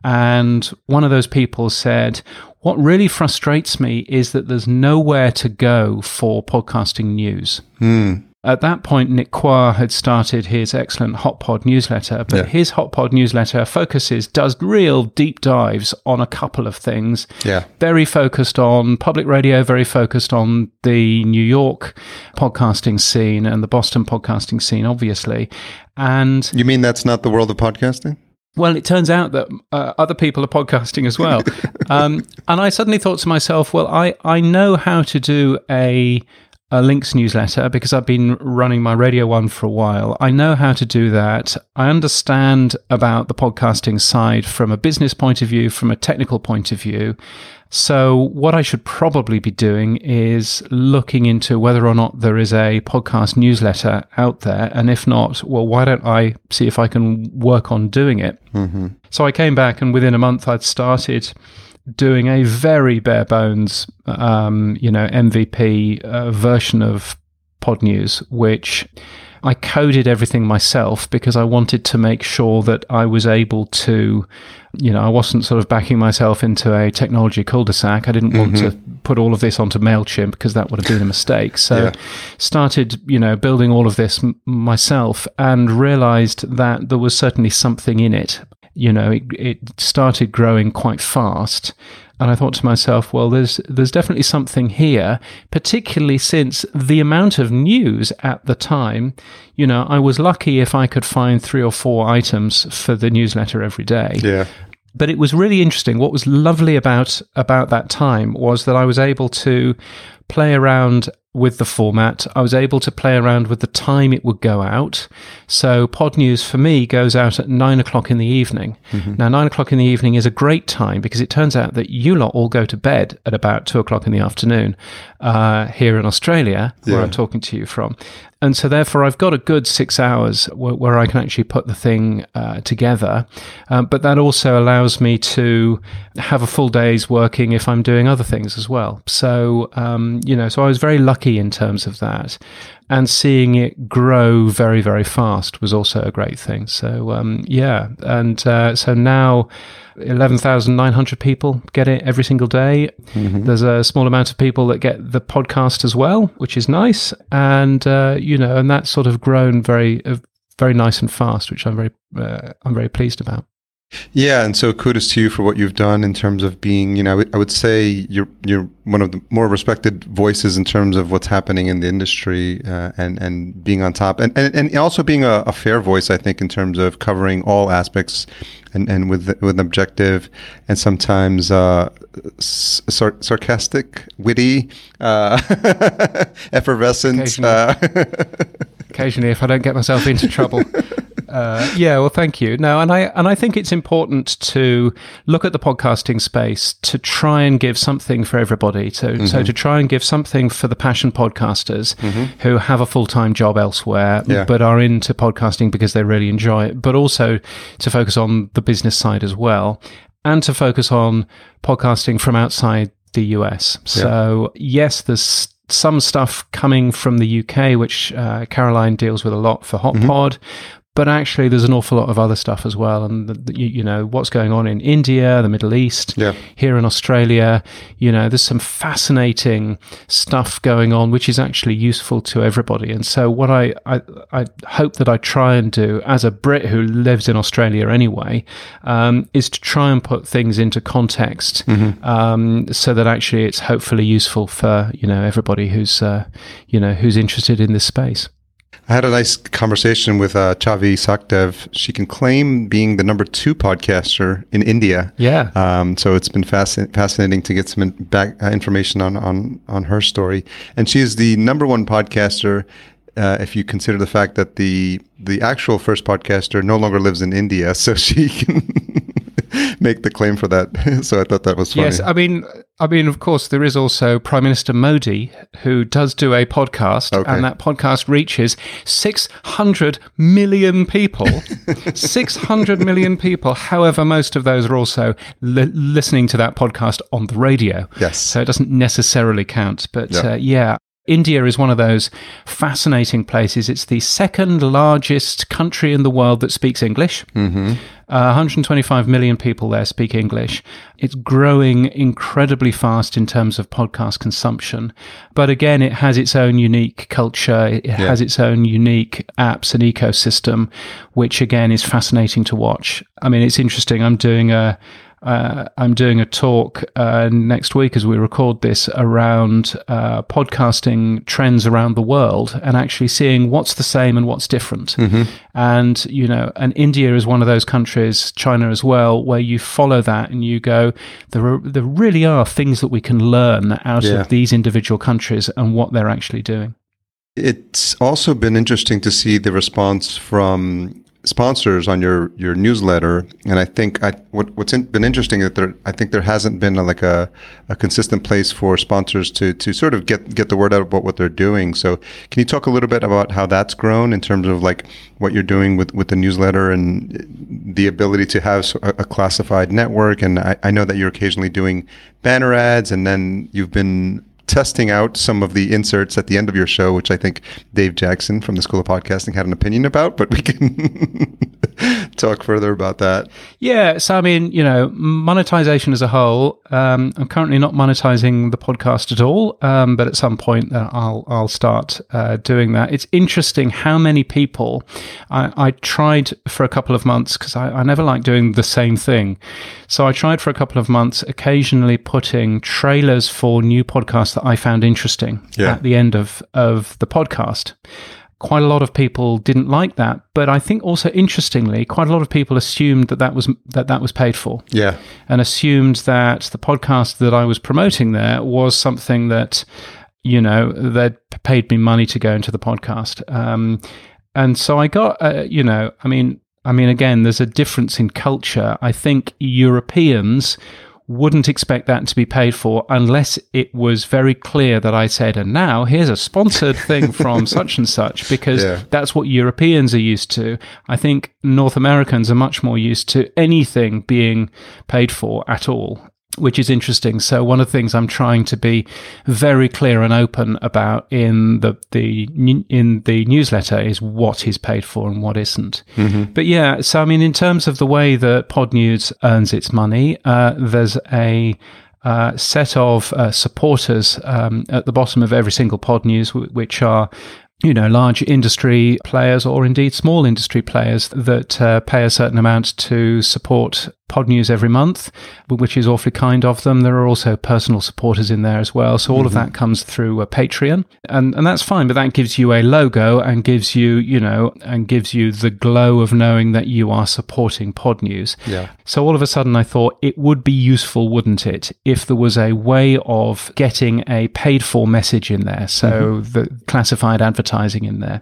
And one of those people said, What really frustrates me is that there's nowhere to go for podcasting news. Hmm. At that point, Nick Quah had started his excellent HotPod newsletter, but yeah. his HotPod newsletter focuses, does real deep dives on a couple of things. Yeah. Very focused on public radio, very focused on the New York podcasting scene and the Boston podcasting scene, obviously. And you mean that's not the world of podcasting? Well, it turns out that uh, other people are podcasting as well. um, and I suddenly thought to myself, well, I, I know how to do a a links newsletter because I've been running my radio one for a while. I know how to do that. I understand about the podcasting side from a business point of view, from a technical point of view. So, what I should probably be doing is looking into whether or not there is a podcast newsletter out there. And if not, well, why don't I see if I can work on doing it? Mm-hmm. So, I came back and within a month I'd started doing a very bare bones, um, you know, MVP uh, version of Pod News, which I coded everything myself because I wanted to make sure that I was able to, you know, I wasn't sort of backing myself into a technology cul-de-sac. I didn't want mm-hmm. to put all of this onto Mailchimp because that would have been a mistake. So, yeah. started, you know, building all of this m- myself and realized that there was certainly something in it you know, it, it started growing quite fast. And I thought to myself, well, there's there's definitely something here, particularly since the amount of news at the time. You know, I was lucky if I could find three or four items for the newsletter every day. Yeah. But it was really interesting. What was lovely about about that time was that I was able to play around with the format. I was able to play around with the time it would go out. So Pod News for me goes out at nine o'clock in the evening. Mm-hmm. Now, nine o'clock in the evening is a great time because it turns out that you lot all go to bed at about two o'clock in the afternoon uh, here in Australia, yeah. where I'm talking to you from. And so, therefore, I've got a good six hours where, where I can actually put the thing uh, together. Um, but that also allows me to have a full day's working if I'm doing other things as well. So, um, you know, so I was very lucky in terms of that. And seeing it grow very, very fast was also a great thing. So, um, yeah. And uh, so now, 11,900 people get it every single day. Mm-hmm. There's a small amount of people that get the podcast as well, which is nice. And, uh, you know, and that's sort of grown very, uh, very nice and fast, which I'm very, uh, I'm very pleased about. Yeah, and so kudos to you for what you've done in terms of being, you know, I would say you're you're one of the more respected voices in terms of what's happening in the industry uh, and and being on top, and and, and also being a, a, fair voice, I think, in terms of covering all aspects and and with with objective and sometimes uh, sar- sarcastic, witty, uh, effervescent. Occasionally. Uh, Occasionally, if I don't get myself into trouble. Uh, yeah, well, thank you. No, and I and I think it's important to look at the podcasting space to try and give something for everybody. To, mm-hmm. So to try and give something for the passion podcasters mm-hmm. who have a full time job elsewhere, yeah. but are into podcasting because they really enjoy it. But also to focus on the business side as well, and to focus on podcasting from outside the US. So yeah. yes, there's some stuff coming from the UK, which uh, Caroline deals with a lot for HotPod, mm-hmm but actually there's an awful lot of other stuff as well and the, the, you, you, know what's going on in india the middle east yeah. here in australia you know there's some fascinating stuff going on which is actually useful to everybody and so what i i, I hope that i try and do as a brit who lives in australia anyway um, is to try and put things into context mm-hmm. um, so that actually it's hopefully useful for you know everybody who's uh, you know who's interested in this space I had a nice conversation with uh, Chhavi Sachdev. She can claim being the number two podcaster in India. Yeah. Um, so it's been fasc- fascinating to get some in- back uh, information on, on on her story. And she is the number one podcaster. Uh, if you consider the fact that the the actual first podcaster no longer lives in India, so she can make the claim for that. so I thought that was funny. Yes, I mean, I mean, of course, there is also Prime Minister Modi, who does do a podcast, Okay. and that podcast reaches 600 million people. 600 million people. However, most of those are also li- listening to that podcast on the radio. Yes. So it doesn't necessarily count. But Yeah. uh, yeah. India is one of those fascinating places. It's the second largest country in the world that speaks English. Mm-hmm. Uh, 125 million people there speak English. It's growing incredibly fast in terms of podcast consumption. But again, it has its own unique culture. It has its own unique apps and ecosystem, which again is fascinating to watch. I mean, it's interesting. I'm doing a, uh, I'm doing a talk uh, next week as we record this around uh, podcasting trends around the world and actually seeing what's the same and what's different. And, you know, and India is one of those countries, China as well, where you follow that and you go, there, are, there really are things that we can learn out Yeah. of these individual countries and what they're actually doing. It's also been interesting to see the response from sponsors on your, your newsletter, and I think I, what, what's in, been interesting that there, I think there hasn't been a, like a, a consistent place for sponsors to to sort of get get the word out about what they're doing. So, can you talk a little bit about how that's grown in terms of like what you're doing with, with the newsletter and the ability to have a, a classified network? And I, I know that you're occasionally doing banner ads, and then you've been testing out some of the inserts at the end of your show, which I think Dave Jackson from the School of Podcasting had an opinion about, but we can talk further about that. Yeah, so I mean, you know, monetization as a whole. Um, I'm currently not monetizing the podcast at all, um, but at some point uh, I'll I'll start uh, doing that. It's interesting how many people I, I tried for a couple of months because I, I never like doing the same thing. So I tried for a couple of months, occasionally putting trailers for new podcasts that I found interesting Yeah. at the end of of the podcast quite a lot of people didn't like that. But i think also interestingly quite a lot of people assumed that that was that that was paid for. Yeah. and assumed that the podcast that i was promoting there was something that you know they'd paid me money to go into the podcast. Um, and so i got uh, you know i mean i mean again there's a difference in culture. I think europeans wouldn't expect that to be paid for unless it was very clear that I said, and now here's a sponsored thing from such and such, because Yeah. that's what Europeans are used to. I think North Americans are much more used to anything being paid for at all. Which is interesting. So one of the things I'm trying to be very clear and open about in the the in the newsletter is what is paid for and what isn't. But yeah, so I mean, in terms of the way that Pod News earns its money, uh, there's a uh, set of uh, supporters um, at the bottom of every single Pod News, w- which are you know, large industry players or indeed small industry players that uh, pay a certain amount to support Pod News every month, which is awfully kind of them. There are also personal supporters in there as well. So all of that comes through uh, Patreon, and and that's fine. But that gives you a logo and gives you, you know, and gives you the glow of knowing that you are supporting Pod News. Yeah. So all of a sudden, I thought it would be useful, wouldn't it, if there was a way of getting a paid for message in there, so the classified advertising in there.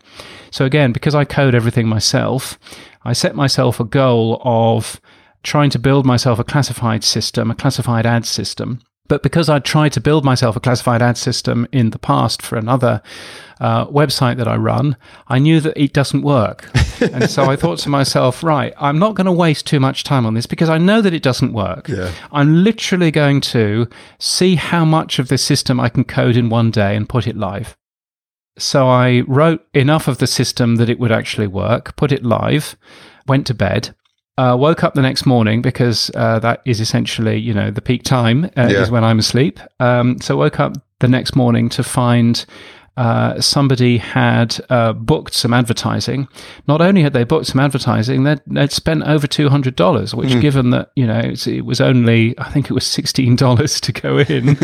So again, because I code everything myself, I set myself a goal of trying to build myself a classified system, a classified ad system. But because I tried to build myself a classified ad system in the past for another uh, website that I run, I knew that it doesn't work. and so I thought to myself, right, I'm not going to waste too much time on this because I know that it doesn't work. Yeah. I'm literally going to see how much of this system I can code in one day and put it live. So I wrote enough of the system that it would actually work, put it live, went to bed, uh, woke up the next morning because uh, that is essentially, you know, the peak time uh, Yeah. is when I'm asleep. Um, so woke up the next morning to find uh, somebody had uh, booked some advertising. Not only had they booked some advertising, they'd, they'd spent over two hundred dollars. Which, given that you know it's, it was only, I think it was sixteen dollars to go in,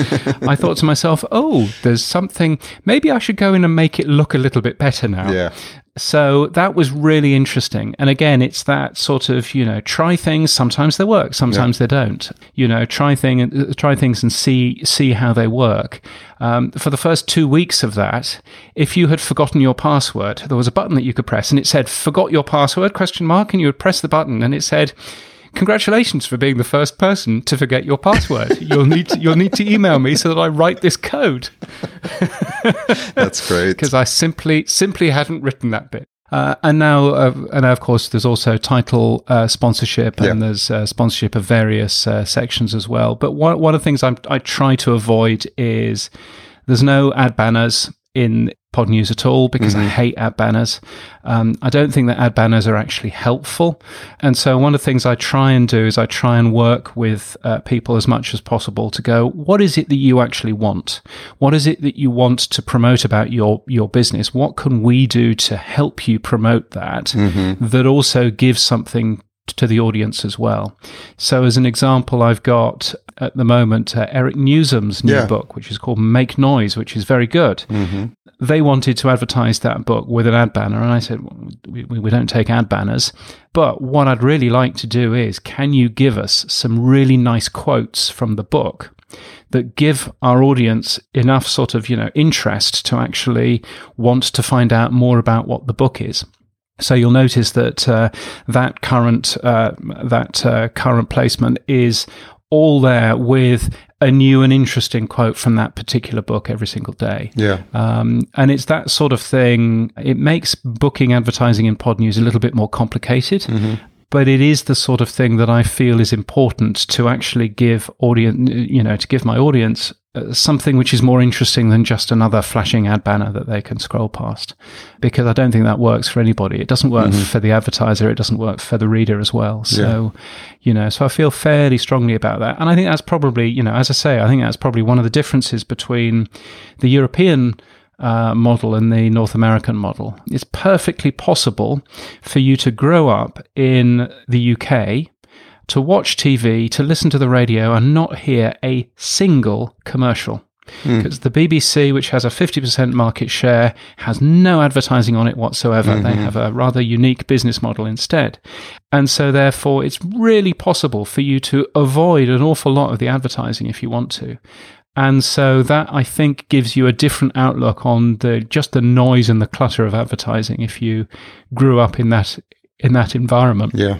I thought to myself, "Oh, there's something. Maybe I should go in and make it look a little bit better now." Yeah. So that was really interesting. And again, it's that sort of, you know, try things. Sometimes they work, sometimes they don't. You know, try thing, try things and see see how they work. Um, for the first two weeks of that, if you had forgotten your password, there was a button that you could press, and it said "forgot your password?" question mark, and you would press the button, and it said. Congratulations for being the first person to forget your password. you'll need to, you'll need to email me so that I write this code. That's great because I simply simply hadn't written that bit. Uh, and now, uh, and of course, there's also title uh, sponsorship, and yeah. there's uh, sponsorship of various uh, sections as well. But one one of the things I'm, I try to avoid is there's no ad banners in pod news at all because mm-hmm. I hate ad banners. Um, I don't think that ad banners are actually helpful. And so one of the things I try and do is I try and work with uh, people as much as possible to go, what is it that you actually want? What is it that you want to promote about your, your business? What can we do to help you promote that mm-hmm. that also gives something to the audience as well. So, as an example, I've got at the moment uh, Eric Nuzum's new yeah. book, which is called Make Noise, which is very good. Mm-hmm. They wanted to advertise that book with an ad banner, and I said, well, we, we don't take ad banners. But what I'd really like to do is, can you give us some really nice quotes from the book? that give our audience enough sort of you know interest to actually want to find out more about what the book is so you'll notice that uh, that current uh, that uh, current placement is all there with a new and interesting quote from that particular book every single day. Yeah. Um, and it's that sort of thing. It makes booking advertising in Pod News a little bit more complicated. Mm-hmm. But it is the sort of thing that I feel is important to actually give audience, you know, to give my audience uh, something which is more interesting than just another flashing ad banner that they can scroll past. Because I don't think that works for anybody. It doesn't work mm-hmm. for the advertiser. It doesn't work for the reader as well. So, yeah. you know, so I feel fairly strongly about that. And I think that's probably, you know, as I say, I think that's probably one of the differences between the European uh, model and the North American model. It's perfectly possible for you to grow up in the UK to watch TV, to listen to the radio, and not hear a single commercial. Because mm. the BBC, which has a 50% market share, has no advertising on it whatsoever. Mm-hmm. They have a rather unique business model instead. And so, therefore, it's really possible for you to avoid an awful lot of the advertising if you want to. And so that I think gives you a different outlook on the just the noise and the clutter of advertising if you grew up in that in that environment. Yeah.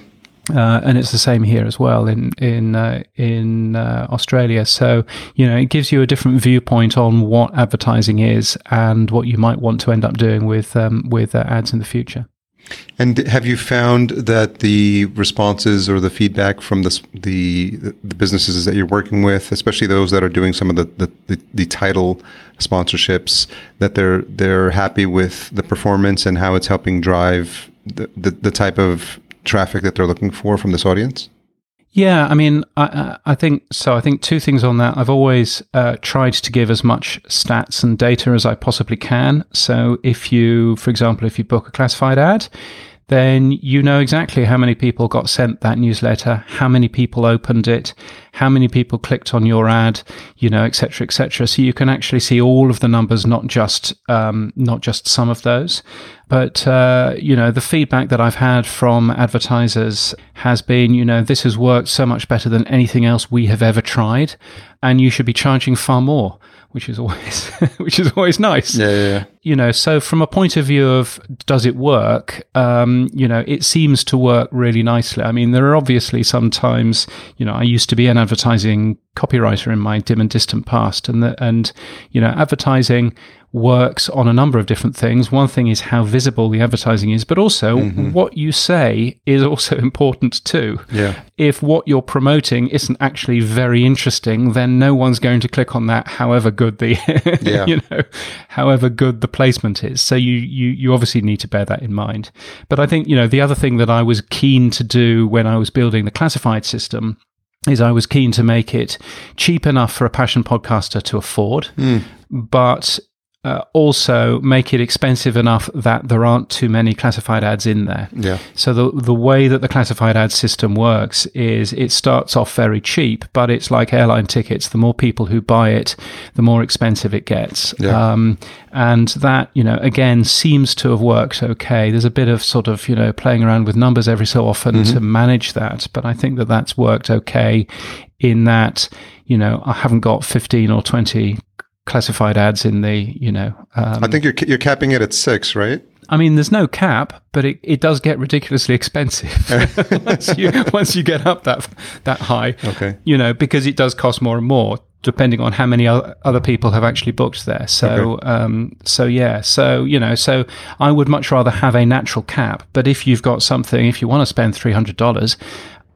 Uh, and it's the same here as well in in uh, in uh, Australia. So you know, it gives you a different viewpoint on what advertising is and what you might want to end up doing with um, with uh, ads in the future. And have you found that the responses or the feedback from the, the, the businesses that you're working with, especially those that are doing some of the, the, the, the title sponsorships, that they're they're happy with the performance and how it's helping drive the, the, the type of traffic that they're looking for from this audience? Yeah, I mean, I, I think so. I think two things on that. I've always uh, tried to give as much stats and data as I possibly can. So, if you, for example, if you book a classified ad, then you know exactly how many people got sent that newsletter, how many people opened it, how many people clicked on your ad, you know, etc., etc. So you can actually see all of the numbers, not just um, not just some of those. But uh, you know, the feedback that I've had from advertisers has been, you know, this has worked so much better than anything else we have ever tried, and you should be charging far more which is always which is always nice. Yeah, yeah, You know, so from a point of view of does it work? Um, you know, it seems to work really nicely. I mean, there are obviously sometimes, you know, I used to be an advertising copywriter in my dim and distant past, and the, and you know, advertising works on a number of different things. One thing is how visible the advertising is, but also mm-hmm. what you say is also important too. Yeah. If what you're promoting isn't actually very interesting, then no one's going to click on that, however good the yeah. you know, however good the placement is. So you you you obviously need to bear that in mind. But I think you know the other thing that I was keen to do when I was building the classified system is I was keen to make it cheap enough for a passion podcaster to afford, mm. but uh, also make it expensive enough that there aren't too many classified ads in there. Yeah. So the the way that the classified ad system works is it starts off very cheap, but it's like airline tickets. The more people who buy it, the more expensive it gets. Yeah. Um, and that you know again seems to have worked okay. There's a bit of sort of you know playing around with numbers every so often mm-hmm. to manage that, but I think that that's worked okay. In that you know I haven't got 15 or 20 classified ads in the you know um, i think you're you're capping it at six right I mean, there's no cap, but it, it does get ridiculously expensive once you once you get up that that high. Okay. You know, because it does cost more and more depending on how many other people have actually booked there. So, Okay. um, so yeah, so you know, so I would much rather have a natural cap. But if you've got something, if you want to spend three hundred dollars.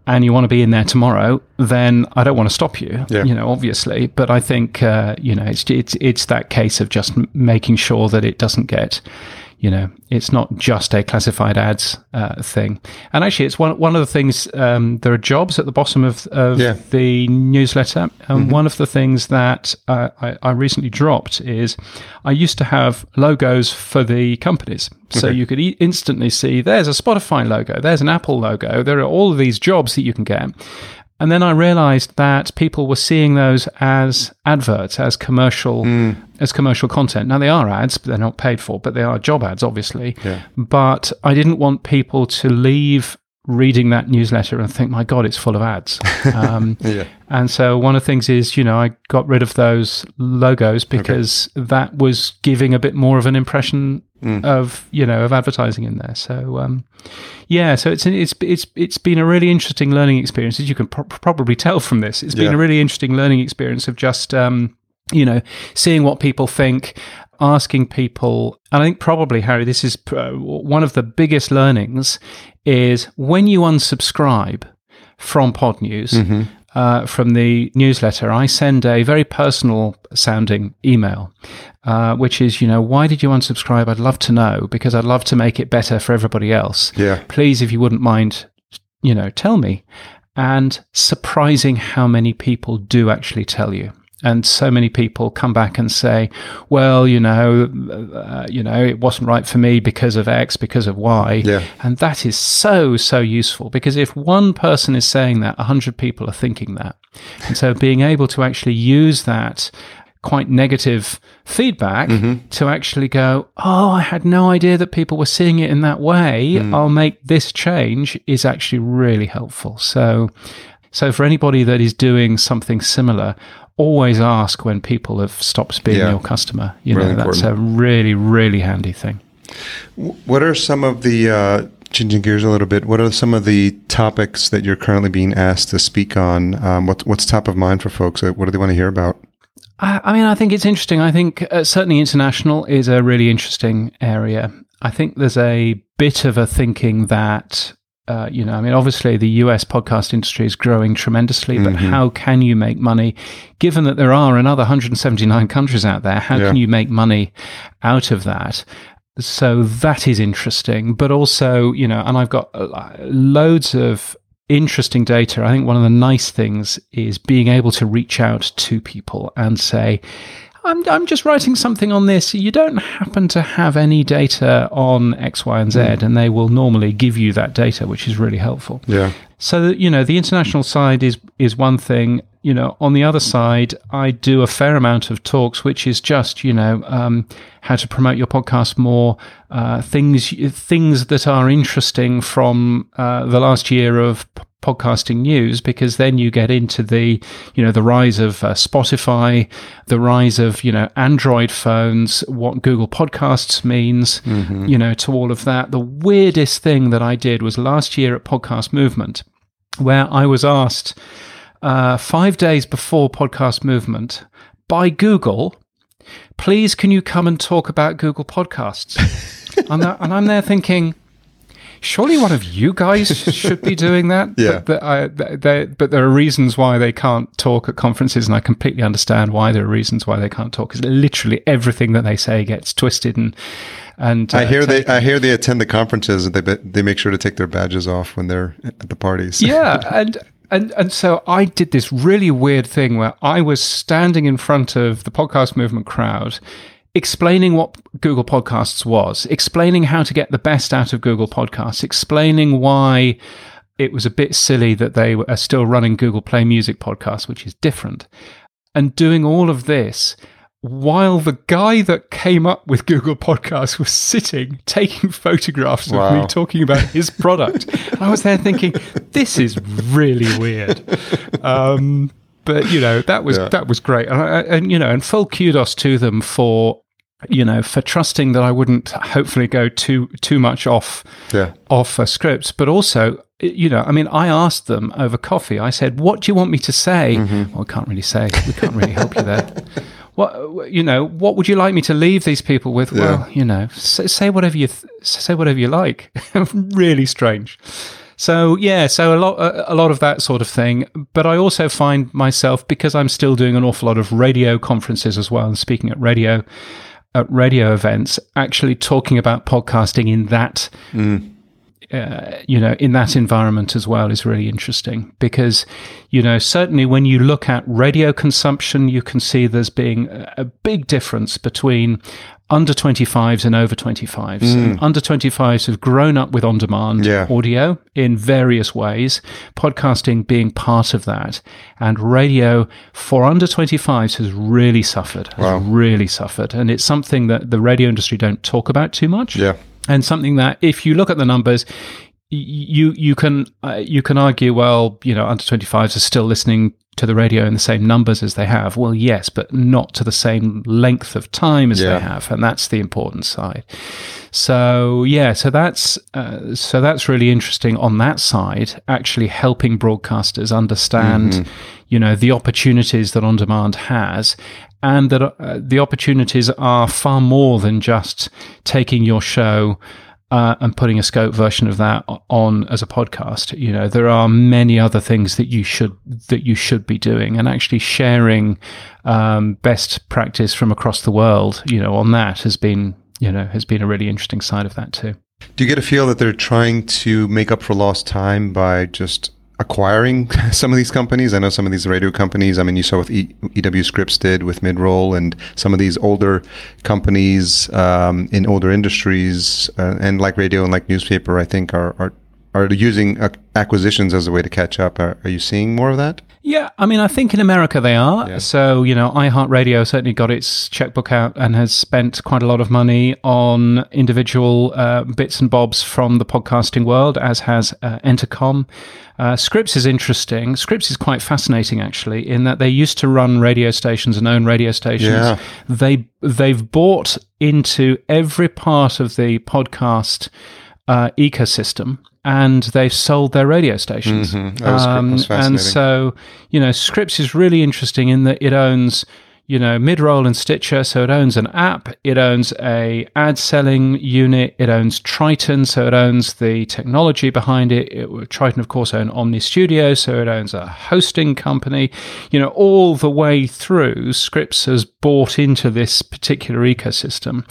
And you want to be in there tomorrow, then I don't want to stop you. Yeah. You know, obviously, but I think uh, you know it's it's it's that case of just making sure that it doesn't get you know, it's not just a classified ads uh, thing. And actually, it's one one of the things. Um, there are jobs at the bottom of, of Yeah. the newsletter, and one of the things that uh, I, I recently dropped is I used to have logos for the companies, so you could e- instantly see there's a Spotify logo, there's an Apple logo, there are all of these jobs that you can get. And then I realized that people were seeing those as adverts, as commercial, hmm. as commercial content. Now they are ads, but they're not paid for, but they are job ads, obviously. Yeah. But I didn't want people to leave reading that newsletter and think, my God, it's full of ads. Um, Yeah. and so one of the things is, you know, I got rid of those logos because that was giving a bit more of an impression of, you know, of advertising in there. So, um, yeah, so it's it's it's it's been a really interesting learning experience, as you can pro- probably tell from this. It's been a really interesting learning experience of just, um, you know, seeing what people think, asking people, and I think probably Harry, this is uh, one of the biggest learnings is when you unsubscribe from Pod News. Uh, from the newsletter, I send a very personal sounding email, uh, which is, you know, why did you unsubscribe? I'd love to know because I'd love to make it better for everybody else. Yeah. Please, if you wouldn't mind, you know, tell me. And surprising how many people do actually tell you. And so many people come back and say, "Well, you know, uh, uh, you know, it wasn't right for me because of X, because of Y." Yeah. And that is so so useful because if one person is saying that, a hundred people are thinking that, and so being able to actually use that quite negative feedback mm-hmm. to actually go, oh, I had no idea that people were seeing it in that way. Mm. I'll make this change is actually really helpful. So, so for anybody that is doing something similar, always ask when people have stopped being Yeah. your customer. You Really know, that's a really, really handy thing. What are some of the uh, changing gears a little bit? What are some of the topics that you're currently being asked to speak on? Um, what, what's top of mind for folks? Uh, What do they want to hear about? I, I mean, I think it's interesting. I think uh, certainly international is a really interesting area. I think there's a bit of a thinking that, uh, you know, I mean, obviously the US podcast industry is growing tremendously, but how can you make money given that there are another 179 countries out there? How Yeah. can you make money out of that? So that is interesting, but also, you know, and I've got uh, loads of interesting data. I think one of the nice things is being able to reach out to people and say, I'm, I'm just writing something on this. You don't happen to have any data on X, Y, and Z, mm. and they will normally give you that data, which is really helpful. Yeah. So you know, the international side is is one thing. You know, on the other side, I do a fair amount of talks, which is just you know um, how to promote your podcast more, uh, things things that are interesting from uh, the last year of p- podcasting news, because then you get into the you know the rise of uh, Spotify, the rise of you know Android phones, what Google Podcasts means, you know, to all of that. The weirdest thing that I did was last year at Podcast Movement where I was asked uh, five days before Podcast Movement by Google, please can you come and talk about Google Podcasts? and, that, and I'm there thinking, surely one of you guys should be doing that. Yeah. But, I, they, but there are reasons why they can't talk at conferences, and I completely understand why there are reasons why they can't talk. Because literally everything that they say gets twisted and and I uh, hear they I hear they attend the conferences and they they make sure to take their badges off when they're at the parties. yeah and and and so i did this really weird thing where i was standing in front of the podcast movement crowd explaining what google podcasts was explaining how to get the best out of google podcasts explaining why it was a bit silly that they are still running google play music podcasts which is different and doing all of this while the guy that came up with Google Podcasts was sitting taking photographs of Wow. me talking about his product. I was there thinking, this is really weird. Um, but you know that was Yeah. that was great, and, I, and you know, and full kudos to them for you know, for trusting that I wouldn't hopefully go too too much off Yeah. off a script, but also, you know, I mean, I asked them over coffee. I said, "What do you want me to say?" Well, I can't really say. We can't really help you there. What you know? What would you like me to leave these people with? Well, you know, say, say whatever you th- say whatever you like. really strange. So yeah, so a lot a, a lot of that sort of thing. But I also find myself because I'm still doing an awful lot of radio conferences as well and speaking at radio at radio events, actually talking about podcasting in that mm. Uh, you know, in that environment as well is really interesting because, you know, certainly when you look at radio consumption, you can see there's being a big difference between under 25s and over 25s. And under 25s have grown up with on demand Yeah. audio in various ways, podcasting being part of that. And radio for under 25s has really suffered, has really suffered. And it's something that the radio industry don't talk about too much Yeah. And something that if you look at the numbers you you can uh, you can argue well you know under 25s are still listening to the radio in the same numbers as they have. Well yes but not to the same length of time as Yeah. they have and that's the important side. So yeah so that's uh, so that's really interesting on that side actually helping broadcasters understand you know the opportunities that on demand has and that uh, the opportunities are far more than just taking your show uh, and putting a scope version of that on as a podcast. You know, there are many other things that you should that you should be doing, and actually sharing um, best practice from across the world. You know, on that has been you know has been a really interesting side of that too. Do you get a feel that they're trying to make up for lost time by just acquiring some of these companies? I know some of these radio companies. I mean, you saw what e- EW Scripps did with Midroll, and some of these older companies um, in older industries, uh, and like radio and like newspaper, I think are are are using acquisitions as a way to catch up. Are, are you seeing more of that? Yeah, I mean, I think in America they are. Yeah. So, you know, iHeartRadio certainly got its checkbook out and has spent quite a lot of money on individual uh, bits and bobs from the podcasting world, as has uh, Entercom. Uh, Scripps is interesting. Scripps is quite fascinating, actually, in that they used to run radio stations and own radio stations. Yeah. They they've bought into every part of the podcast uh, ecosystem, and they've sold their radio stations. Mhm. That was- that was and so, you know, Scripps is really interesting in that it owns, you know, Midroll and Stitcher. So it owns an app, it owns a ad selling unit, it owns Triton. So it owns the technology behind it. it Triton, of course, owns Omny Studio. So it owns a hosting company. You know, all the way through, Scripps has bought into this particular ecosystem.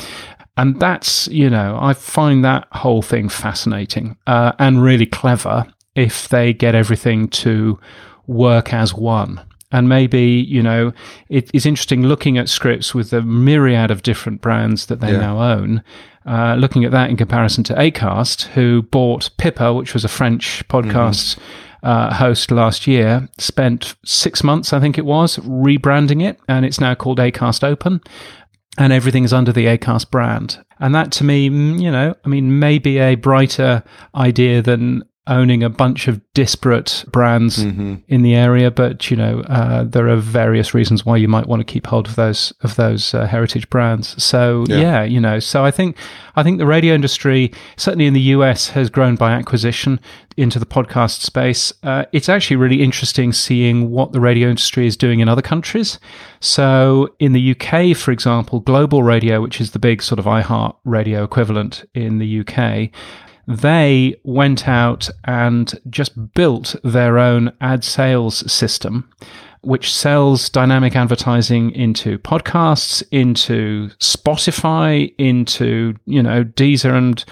And that's, you know, I find that whole thing fascinating uh, and really clever if they get everything to work as one. And maybe, you know, it is interesting looking at Scripps with the myriad of different brands that they Yeah. now own. Uh, looking at that in comparison to Acast, who bought Pippa, which was a French podcast uh, host last year, spent six months, I think it was, rebranding it, and it's now called Acast Open and everything's under the Acast brand. And that to me, you know, I mean, maybe a brighter idea than owning a bunch of disparate brands Mm-hmm. in the area. But you know, uh, there are various reasons why you might want to keep hold of those of those uh, heritage brands. So Yeah. yeah. you know, so I think I think the radio industry, certainly in the US, has grown by acquisition into the podcast space. Uh, it's actually really interesting seeing what the radio industry is doing in other countries. So in the UK, for example, Global Radio, which is the big sort of iHeart Radio equivalent in the UK, they went out and just built their own ad sales system which sells dynamic advertising into podcasts into spotify into you know deezer and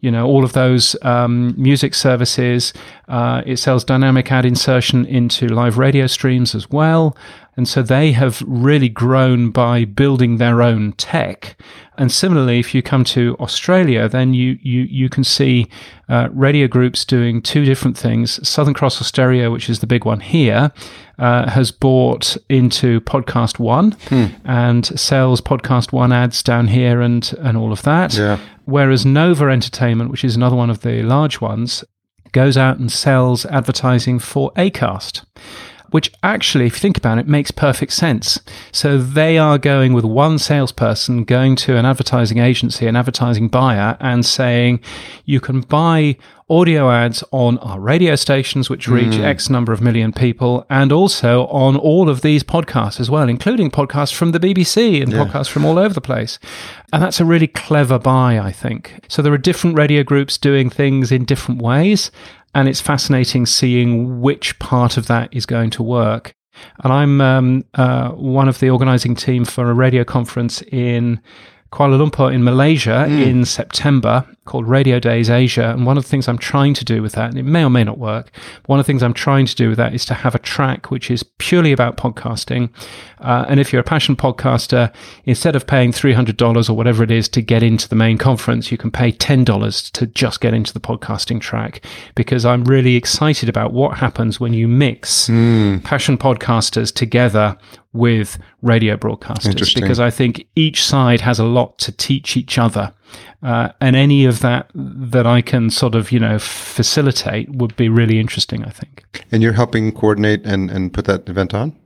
you know all of those um, music services. Uh, it sells dynamic ad insertion into live radio streams as well. And so they have really grown by building their own tech and similarly, if you come to Australia, then you you you can see uh, radio groups doing two different things. Southern Cross Austereo, which is the big one here, uh, has bought into Podcast One and sells Podcast One ads down here and and all of that. Yeah. Whereas Nova Entertainment, which is another one of the large ones, goes out and sells advertising for Acast. Which actually, if you think about it, makes perfect sense. So they are going with one salesperson going to an advertising agency, an advertising buyer, and saying, you can buy audio ads on our radio stations, which reach mm. X number of million people, and also on all of these podcasts as well, including podcasts from the BBC and yeah. podcasts from all over the place. And that's a really clever buy, I think. So there are different radio groups doing things in different ways. And it's fascinating seeing which part of that is going to work. And I'm um, uh, one of the organizing team for a radio conference in Kuala Lumpur in Malaysia mm. in September called Radio Days Asia. And one of the things I'm trying to do with that, and it may or may not work, one of the things I'm trying to do with that is to have a track which is purely about podcasting. Uh, and if you're a passion podcaster, instead of paying $300 or whatever it is to get into the main conference, you can pay $10 to just get into the podcasting track because I'm really excited about what happens when you mix mm. passion podcasters together with radio broadcasters because I think each side has a lot to teach each other. Uh, and any of that that I can sort of, you know, facilitate would be really interesting, I think. And you're helping coordinate and, and put that event on?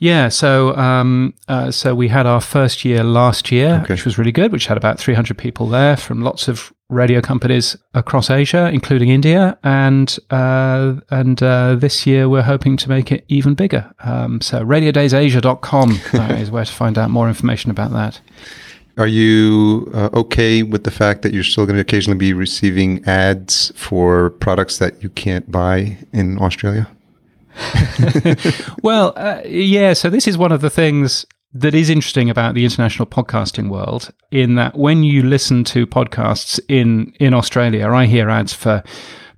Yeah, so um, uh, so we had our first year last year, okay. which was really good, which had about 300 people there from lots of radio companies across Asia, including India, and uh, and uh, this year we're hoping to make it even bigger. Um, so radiodaysasia.com uh, is where to find out more information about that. Are you uh, okay with the fact that you're still going to occasionally be receiving ads for products that you can't buy in Australia? well, uh, yeah. So this is one of the things that is interesting about the international podcasting world. In that, when you listen to podcasts in in Australia, I hear ads for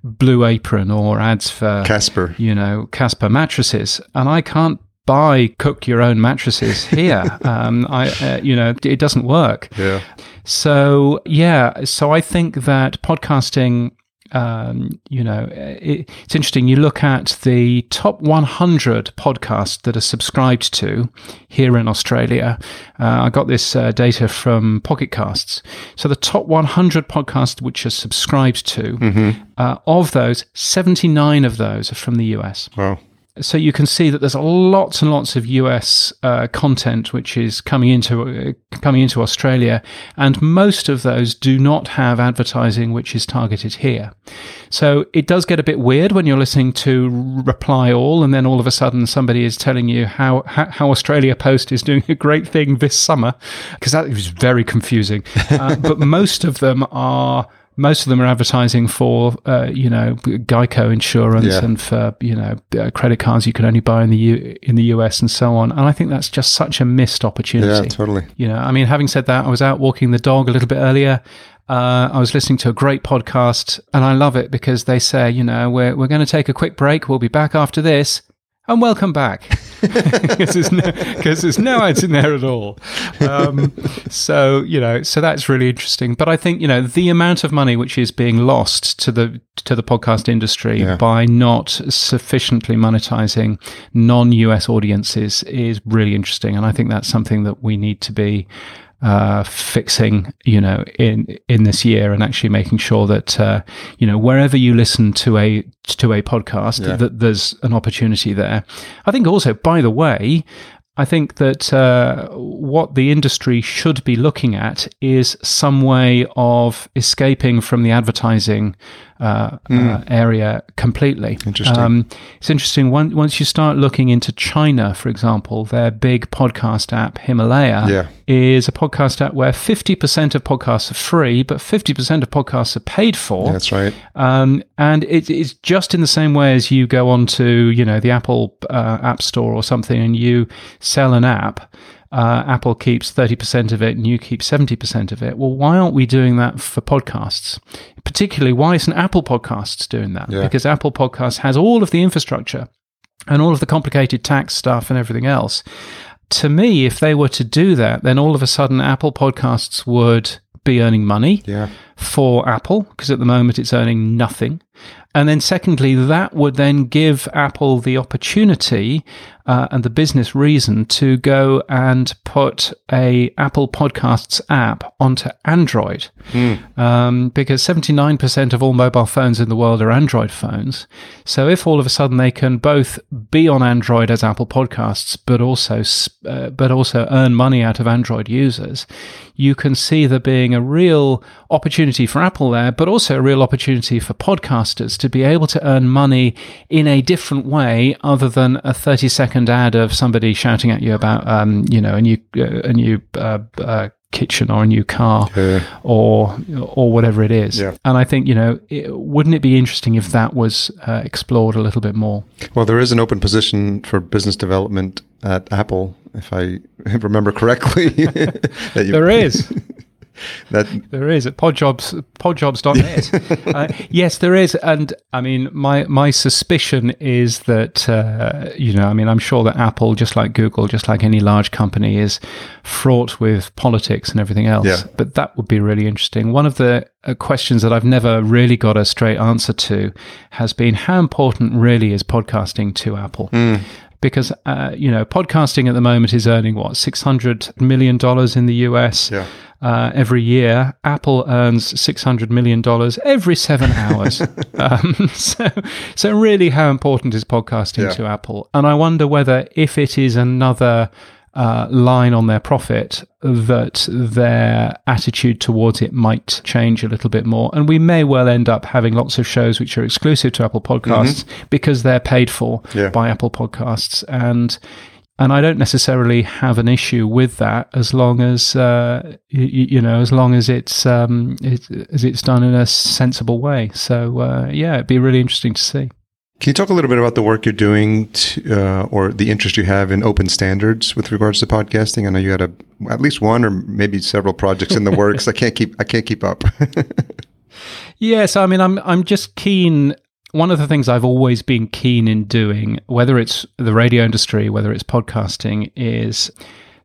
Blue Apron or ads for Casper, you know, Casper mattresses, and I can't buy cook your own mattresses here. um, I, uh, you know, it doesn't work. Yeah. So yeah, so I think that podcasting um, you know, it, it's interesting. You look at the top 100 podcasts that are subscribed to here in Australia. Uh, I got this uh, data from Pocket Casts. So the top 100 podcasts which are subscribed to, mm-hmm. uh, of those, 79 of those are from the US. Wow so you can see that there's lots and lots of US uh, content which is coming into uh, coming into Australia, and most of those do not have advertising which is targeted here. So it does get a bit weird when you're listening to Reply All, and then all of a sudden somebody is telling you how how, Australia Post is doing a great thing this summer, because that is very confusing. Uh, but most of them are most of them are advertising for uh, you know Geico insurance yeah. and for you know uh, credit cards you can only buy in the U- in the US and so on. And I think that's just such a missed opportunity. Yeah, totally. You know, I mean, having said that, I was out walking the dog a little bit earlier. Uh, I was listening to a great podcast, and I love it because they say, you know, we're we're going to take a quick break. We'll be back after this and welcome back because there's no there's no ads in there at all. Um, so you know, so that's really interesting. But I think you know the amount of money which is being lost to the to the podcast industry yeah. by not sufficiently monetizing non-US audiences is really interesting, and I think that's something that we need to be uh, fixing, you know, in in this year, and actually making sure that uh, you know wherever you listen to a to a podcast, yeah. that there's an opportunity there. I think also, by the way, I think that uh, what the industry should be looking at is some way of escaping from the advertising uh, mm. uh, area completely. Interesting. Um, it's interesting. One, once you start looking into China, for example, their big podcast app, Himalaya, yeah. is a podcast app where 50% of podcasts are free, but 50% of podcasts are paid for. That's right. Um, and it, it's just in the same way as you go onto, you know, the Apple uh, App Store or something and you sell an app. Uh, Apple keeps 30% of it and you keep 70% of it. Well, why aren't we doing that for podcasts? Particularly, why isn't Apple Podcasts doing that? Yeah. Because Apple Podcasts has all of the infrastructure and all of the complicated tax stuff and everything else. To me, if they were to do that, then all of a sudden Apple Podcasts would be earning money. Yeah. for Apple because at the moment it's earning nothing. And then, secondly, that would then give Apple the opportunity uh, and the business reason to go and put a Apple Podcasts app onto Android, mm. um, because seventy nine percent of all mobile phones in the world are Android phones. So if all of a sudden they can both be on Android as Apple Podcasts, but also uh, but also earn money out of Android users, you can see there being a real opportunity for Apple there, but also a real opportunity for to be able to earn money in a different way other than a 30 second ad of somebody shouting at you about, um, you know, a new, uh, a new, uh, uh, kitchen or a new car yeah. or or whatever it is. Yeah. And I think you know, it, wouldn't it be interesting if that was uh, explored a little bit more? Well, there is an open position for business development at Apple, if I remember correctly. there is. that there is at podjobs podjobs.net uh, yes there is and i mean my my suspicion is that uh, you know i mean i'm sure that apple just like google just like any large company is fraught with politics and everything else. Yeah. but that would be really interesting. One of the uh, questions that i've never really got a straight answer to has been how important really is podcasting to apple? Mm because uh, you know podcasting at the moment is earning what six hundred million dollars in the US. Yeah uh, every year. Apple earns six hundred million dollars every seven hours. um, so, so really, how important is podcasting yeah. to Apple? And I wonder whether if it is another uh, line on their profit that their attitude towards it might change a little bit more. And we may well end up having lots of shows which are exclusive to Apple Podcasts mm-hmm. because they're paid for yeah. by Apple Podcasts. And and I don't necessarily have an issue with that as long as uh, you, you, know as long as it's um, it, as it's done in a sensible way. So uh, yeah, it'd be really interesting to see. Can you talk a little bit about the work you're doing to, uh, or the interest you have in open standards with regards to podcasting? I know you had a, at least one or maybe several projects in the works. I can't keep I can't keep up. yes, I mean I'm I'm just keen one of the things I've always been keen in doing, whether it's the radio industry, whether it's podcasting, is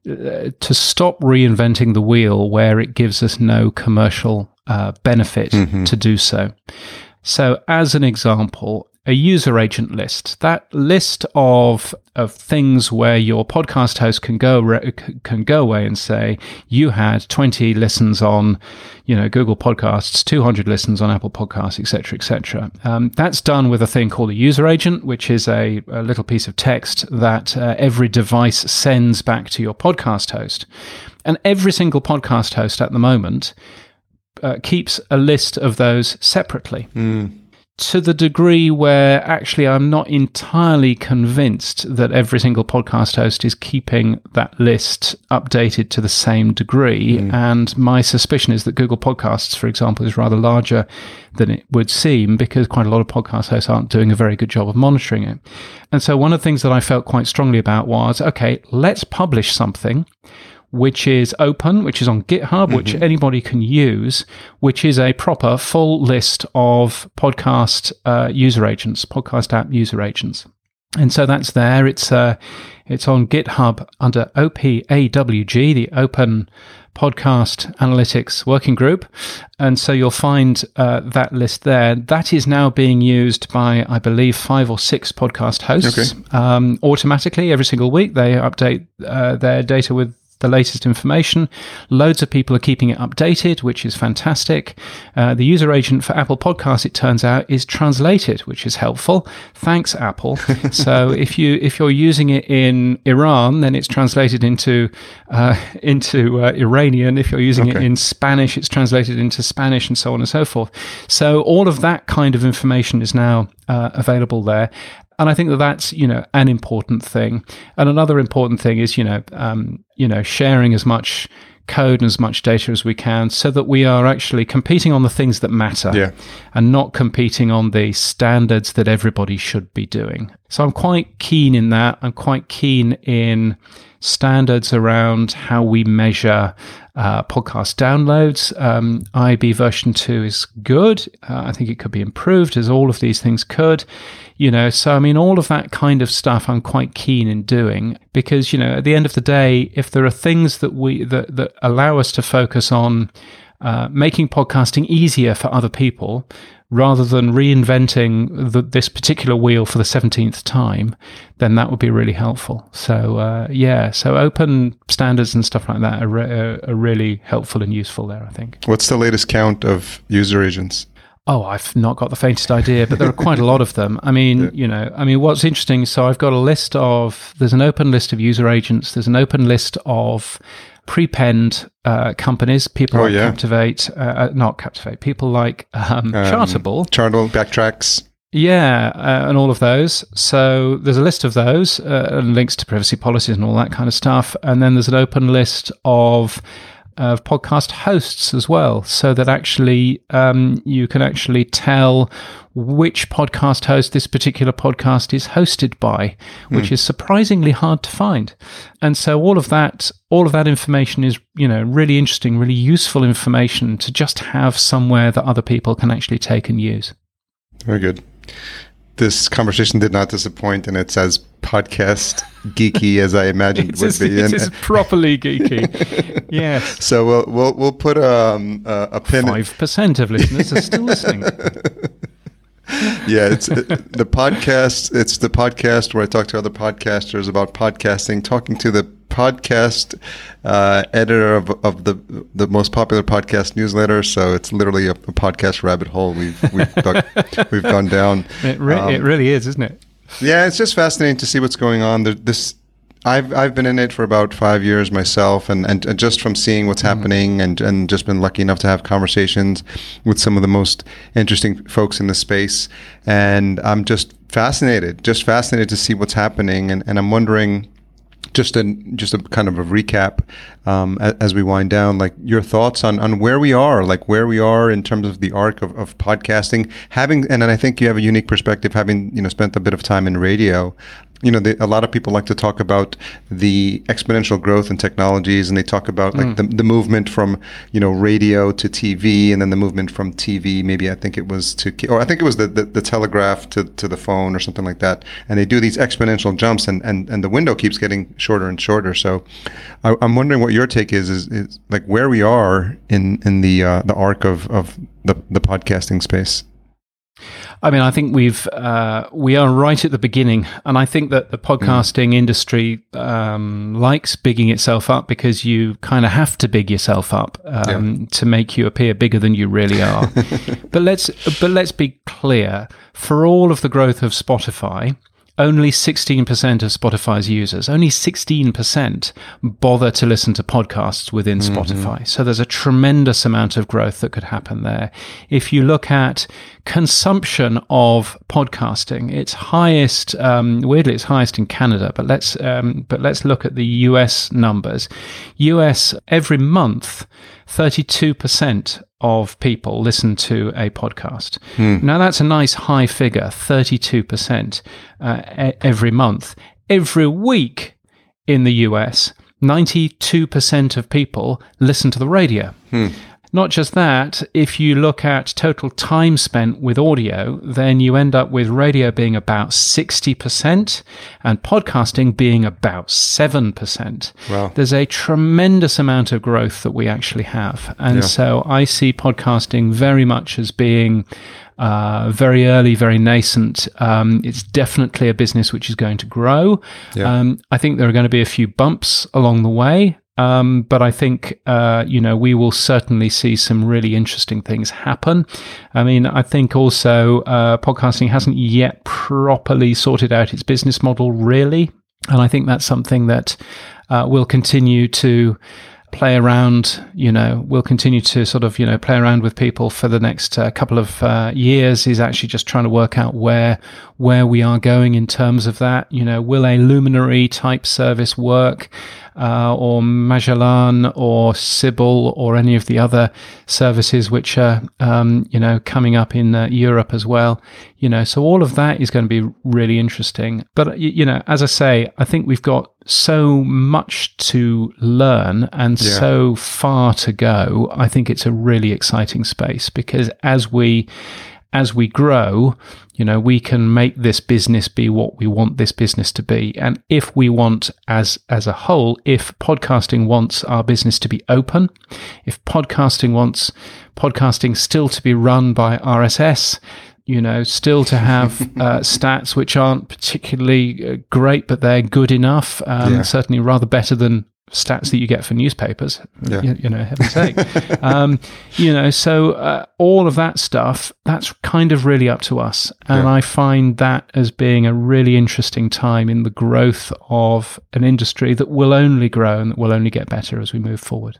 uh, to stop reinventing the wheel where it gives us no commercial uh, benefit mm-hmm. to do so. So, as an example, a user agent list. That list of of things where your podcast host can go can go away and say you had 20 listens on, you know, Google Podcasts, 200 listens on Apple Podcasts, etc., etc. Um, that's done with a thing called a user agent, which is a, a little piece of text that uh, every device sends back to your podcast host, and every single podcast host at the moment. Uh, keeps a list of those separately. Mm to the degree where actually I'm not entirely convinced that every single podcast host is keeping that list updated to the same degree. Mm. And my suspicion is that Google Podcasts, for example, is rather larger than it would seem because quite a lot of podcast hosts aren't doing a very good job of monitoring it. And so one of the things that I felt quite strongly about was okay, let's publish something which is open, which is on GitHub, mm-hmm. which anybody can use, which is a proper full list of podcast uh, user agents, podcast app user agents. And so that's there. It's uh, it's on GitHub under OPAWG, the Open Podcast Analytics Working Group. And so you'll find uh, that list there. That is now being used by, I believe, five or six podcast hosts okay. um, automatically every single week. They update uh, their data with the latest information. Loads of people are keeping it updated, which is fantastic. Uh, the user agent for Apple Podcasts, it turns out, is translated, which is helpful. Thanks, Apple. so if you if you're using it in Iran, then it's translated into uh, into uh, Iranian. If you're using okay. it in Spanish, it's translated into Spanish, and so on and so forth. So all of that kind of information is now uh, available there. And I think that that's you know an important thing. And another important thing is you know um, you know sharing as much code and as much data as we can so that we are actually competing on the things that matter yeah. and not competing on the standards that everybody should be doing. So I'm quite keen in that. I'm quite keen in standards around how we measure uh, podcast downloads. Um, IAB version 2 is good. Uh, I think it could be improved, as all of these things could. You know, so I mean, all of that kind of stuff I'm quite keen in doing because, you know, at the end of the day, if there are things that we that, that allow us to focus on uh, making podcasting easier for other people rather than reinventing the, this particular wheel for the 17th time, then that would be really helpful. So, uh, yeah, so open standards and stuff like that are, re- are really helpful and useful there, I think. What's the latest count of user agents? Oh, I've not got the faintest idea, but there are quite a lot of them. I mean, yeah. you know, I mean, what's interesting, so I've got a list of, there's an open list of user agents, there's an open list of prepend uh, companies, people oh, like yeah. Captivate, uh, uh, not Captivate, people like um, um, Chartable. Chartable, Backtracks. Yeah, uh, and all of those. So there's a list of those uh, and links to privacy policies and all that kind of stuff. And then there's an open list of of podcast hosts as well, so that actually um, you can actually tell which podcast host this particular podcast is hosted by, which mm. is surprisingly hard to find. And so all of that, all of that information is, you know, really interesting, really useful information to just have somewhere that other people can actually take and use. Very good this conversation did not disappoint, and it's as podcast geeky as I imagined it would be. It is properly geeky. yes. So we'll we'll we'll put um, a, a pin. Five percent of listeners are still listening. yeah, it's it, the podcast. It's the podcast where I talk to other podcasters about podcasting, talking to the podcast uh, editor of, of the the most popular podcast newsletter. So it's literally a, a podcast rabbit hole we've we've, we've gone down. It, re- um, it really is, isn't it? Yeah, it's just fascinating to see what's going on. this I've I've been in it for about five years myself, and, and, and just from seeing what's mm-hmm. happening, and, and just been lucky enough to have conversations with some of the most interesting folks in the space, and I'm just fascinated, just fascinated to see what's happening, and, and I'm wondering just a just a kind of a recap um, as we wind down like your thoughts on on where we are like where we are in terms of the arc of, of podcasting having and i think you have a unique perspective having you know spent a bit of time in radio you know, they, a lot of people like to talk about the exponential growth in technologies, and they talk about like mm. the, the movement from you know radio to TV, and then the movement from TV. Maybe I think it was to, or I think it was the, the, the, telegraph to, to the phone or something like that. And they do these exponential jumps, and, and, and the window keeps getting shorter and shorter. So, I, am wondering what your take is, is, is like where we are in in the uh, the arc of of the the podcasting space. I mean, I think we've uh, we are right at the beginning, and I think that the podcasting mm. industry um, likes bigging itself up because you kind of have to big yourself up um, yeah. to make you appear bigger than you really are. but let's but let's be clear: for all of the growth of Spotify, only 16% of Spotify's users, only 16% bother to listen to podcasts within mm-hmm. Spotify. So there's a tremendous amount of growth that could happen there. If you look at consumption of podcasting, it's highest, um, weirdly, it's highest in Canada, but let's, um, but let's look at the US numbers. US every month, 32% of people listen to a podcast. Hmm. Now, that's a nice high figure 32% uh, every month. Every week in the US, 92% of people listen to the radio. Hmm. Not just that, if you look at total time spent with audio, then you end up with radio being about 60% and podcasting being about 7%. Wow. There's a tremendous amount of growth that we actually have. And yeah. so I see podcasting very much as being uh, very early, very nascent. Um, it's definitely a business which is going to grow. Yeah. Um, I think there are going to be a few bumps along the way. Um, but I think, uh, you know, we will certainly see some really interesting things happen. I mean, I think also uh, podcasting hasn't yet properly sorted out its business model, really. And I think that's something that uh, will continue to play around, you know, we'll continue to sort of, you know, play around with people for the next uh, couple of uh, years is actually just trying to work out where, where we are going in terms of that. You know, will a luminary type service work? Uh, or Majelan or Sybel or any of the other services which are um, you know coming up in uh, Europe as well. You know, so all of that is going to be really interesting. But you know, as I say, I think we've got so much to learn and yeah. so far to go. I think it's a really exciting space because as we as we grow, you know, we can make this business be what we want this business to be. And if we want as as a whole, if podcasting wants our business to be open, if podcasting wants podcasting still to be run by RSS, you know, still to have uh, stats which aren't particularly uh, great, but they're good enough. Um, yeah. Certainly, rather better than stats that you get for newspapers. Yeah. You, you know, heaven's sake. um, you know, so uh, all of that stuff, that's kind of really up to us. And yeah. I find that as being a really interesting time in the growth of an industry that will only grow and that will only get better as we move forward.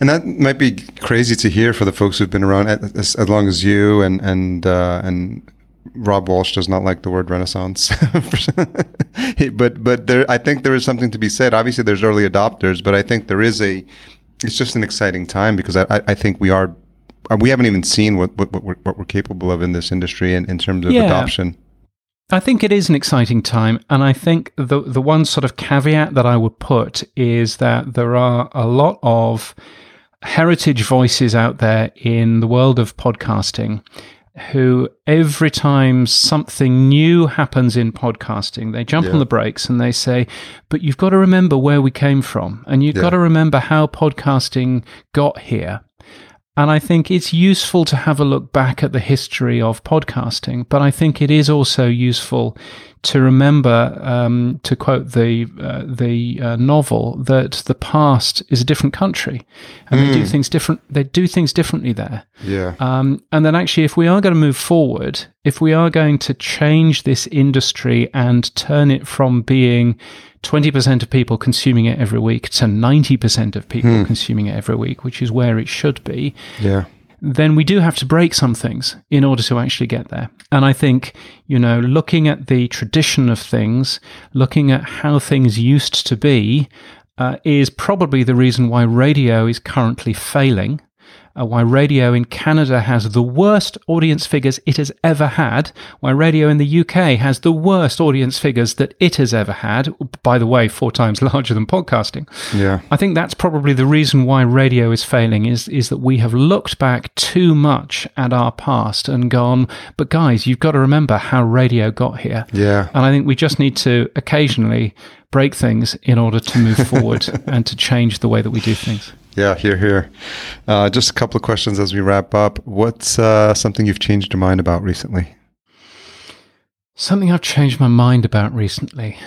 And that might be crazy to hear for the folks who've been around as, as long as you and and uh, and Rob Walsh does not like the word Renaissance, but but there, I think there is something to be said. Obviously, there's early adopters, but I think there is a. It's just an exciting time because I, I think we are, uh, we haven't even seen what what, what, we're, what we're capable of in this industry in, in terms of yeah. adoption. I think it is an exciting time, and I think the the one sort of caveat that I would put is that there are a lot of heritage voices out there in the world of podcasting who every time something new happens in podcasting, they jump yeah. on the brakes and they say, but you've got to remember where we came from and you've yeah. got to remember how podcasting got here. And I think it's useful to have a look back at the history of podcasting, but I think it is also useful to remember, um, to quote the uh, the uh, novel, that the past is a different country, and mm. they do hmm. things different. They do things differently there. Yeah. Um, and then actually, if we are going to move forward, if we are going to change this industry and turn it from being 20% of people consuming it every week to 90% of people hmm. consuming it every week, which is where it should be. Yeah. Then we do have to break some things in order to actually get there. And I think, you know, looking at the tradition of things, looking at how things used to be, uh, is probably the reason why radio is currently failing uh, why radio in Canada has the worst audience figures it has ever had, why radio in the UK has the worst audience figures that it has ever had, by the way, four times larger than podcasting. Yeah. I think that's probably the reason why radio is failing is, is that we have looked back too much at our past and gone, but guys, you've got to remember how radio got here. Yeah. And I think we just need to occasionally break things in order to move forward and to change the way that we do things. Yeah, here, here. Uh, just a couple of questions as we wrap up. What's uh, something you've changed your mind about recently? Something I've changed my mind about recently.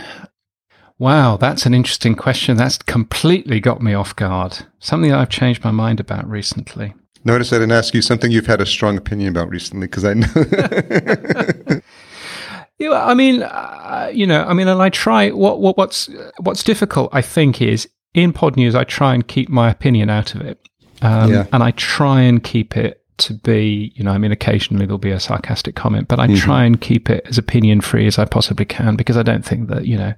Wow, that's an interesting question. That's completely got me off guard. Something I've changed my mind about recently. Notice I didn't ask you something you've had a strong opinion about recently because I know. Yeah, I mean, uh, you know, I mean, and I try. What, what what's what's difficult, I think, is in Podnews, I try and keep my opinion out of it. Um, yeah. And I try and keep it to be, you know, I mean, occasionally there'll be a sarcastic comment, but I mm-hmm. try and keep it as opinion free as I possibly can because I don't think that, you know,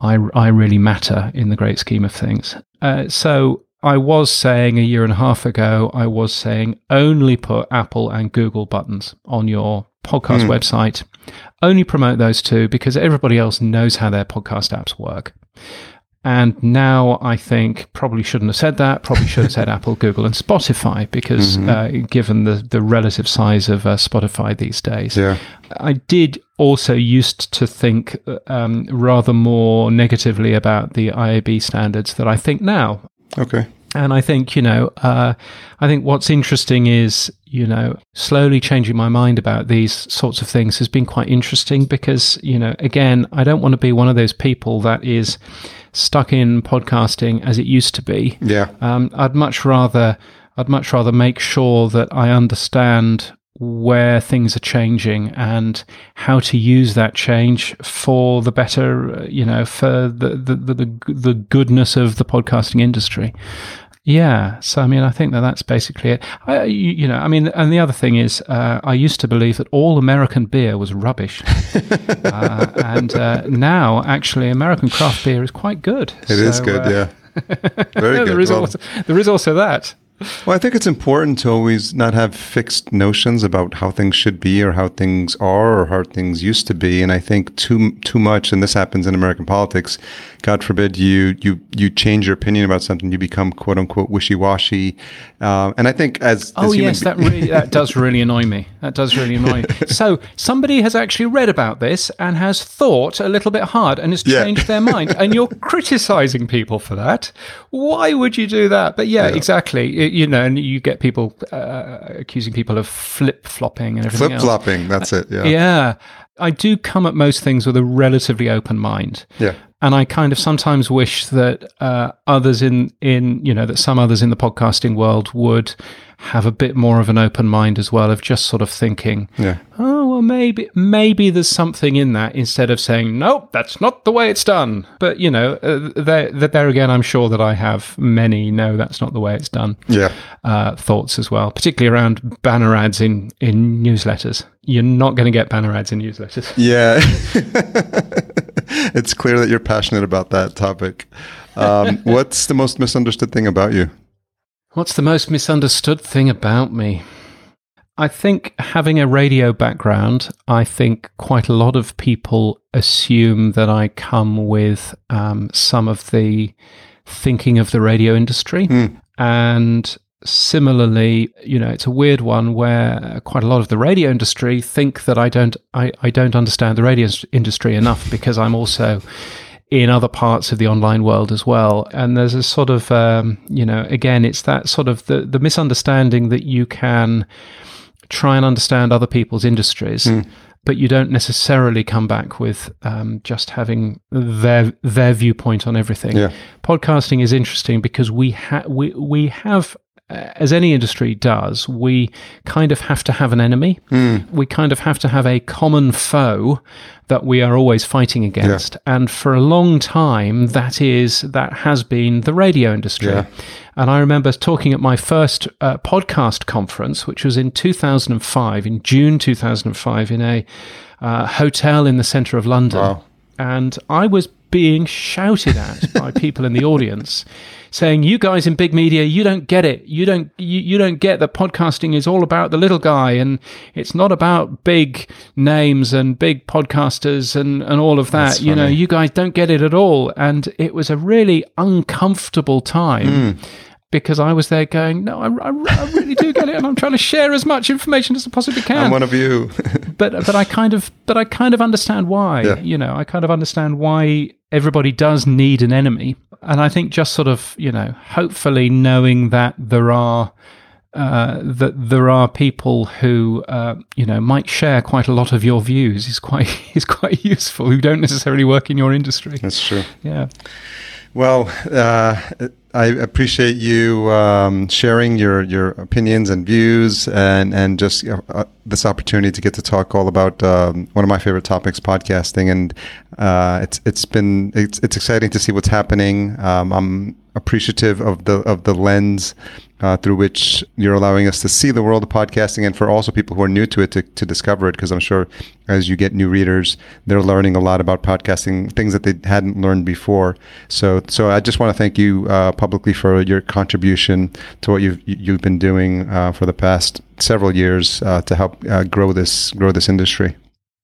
I, I really matter in the great scheme of things. Uh, so I was saying a year and a half ago, I was saying only put Apple and Google buttons on your podcast mm. website. Only promote those two because everybody else knows how their podcast apps work. And now I think probably shouldn't have said that. Probably should have said Apple, Google, and Spotify because mm-hmm. uh, given the, the relative size of uh, Spotify these days. Yeah. I did also used to think um, rather more negatively about the IAB standards that I think now. Okay. And I think, you know, uh, I think what's interesting is, you know, slowly changing my mind about these sorts of things has been quite interesting because, you know, again, I don't want to be one of those people that is stuck in podcasting as it used to be. Yeah. Um, I'd much rather, I'd much rather make sure that I understand where things are changing and how to use that change for the better, you know, for the the the, the goodness of the podcasting industry. Yeah, so I mean, I think that that's basically it. I, you, you know, I mean, and the other thing is, uh, I used to believe that all American beer was rubbish, uh, and uh, now actually American craft beer is quite good. It so, is good, uh, yeah. Very good. there, is well, also, there is also that. Well, I think it's important to always not have fixed notions about how things should be or how things are or how things used to be. And I think too too much, and this happens in American politics. God forbid you you you change your opinion about something, you become quote unquote wishy washy. Uh, and I think as oh as yes, that really that does really annoy me. That does really annoy me. So somebody has actually read about this and has thought a little bit hard and has Yeah. changed their mind, and you're criticizing people for that. Why would you do that? But yeah, exactly. Y- You know, and you get people uh, accusing people of flip flopping and everything Flip flopping, That's it. Yeah. Yeah. I do come at most things with a relatively open mind. Yeah. And I kind of sometimes wish that uh, others in, in, you know, that some others in the podcasting world would have a bit more of an open mind as well of just sort of thinking, Yeah. oh, well, maybe, maybe there's something in that instead of saying, nope, that's not the way it's done. But, you know, uh, there, there again, I'm sure that I have many, no, that's not the way it's done Yeah. uh, thoughts as well, particularly around banner ads in, in newsletters. You're not going to get banner ads in newsletters. Yeah. it's clear that you're passionate about that topic. Um, what's the most misunderstood thing about you? What's the most misunderstood thing about me? I think having a radio background, I think quite a lot of people assume that I come with um, some of the thinking of the radio industry. And similarly, you know, it's a weird one where quite a lot of the radio industry think that I don't, I, I don't understand the radio industry enough because I'm also in other parts of the online world as well. And there's a sort of, um, you know, again, it's that sort of the, the misunderstanding that you can try and understand other people's industries. But you don't necessarily come back with um, just having their their viewpoint on everything. Yeah. Podcasting is interesting because we ha- we we have, as any industry does, we kind of have to have an enemy. We kind of have to have a common foe that we are always fighting against. And for a long time, that is that has been the radio industry. Yeah. And I remember talking at my first uh, podcast conference, which was in 2005, in June 2005, in a uh, hotel in the centre of London. Wow. And I was being shouted at by people in the audience saying you guys in big media you don't get it. You don't you, you don't get that podcasting is all about the little guy and it's not about big names and big podcasters and and all of that. You know you guys don't get it at all. And it was a really uncomfortable time. Hmm. Because I was there going, no, I, I, I really do get it, and I'm trying to share as much information as I possibly can I'm one of you. but but I kind of but I kind of understand why. Yeah. You know, I kind of understand why everybody does need an enemy, and I think just sort of you know, hopefully knowing that there are. Uh, that there are people who uh, you know might share quite a lot of your views is quite is quite useful who don't necessarily work in your industry. That's true. Yeah, Well, uh, I appreciate you um, sharing your, your opinions and views, and and just uh, uh, this opportunity to get to talk all about um, one of my favorite topics, podcasting. And uh, it's it's been it's it's exciting to see what's happening. Um, I'm appreciative of the of the lens uh, through which you're allowing us to see the world of podcasting, and for also people who are new to it to, to discover it. Because I'm sure as you get new readers, they're learning a lot about podcasting, things that they hadn't learned before. So, so I just want to thank you uh, publicly for your contribution to what you've you've been doing uh, for the past several years uh, to help uh, grow this grow this industry.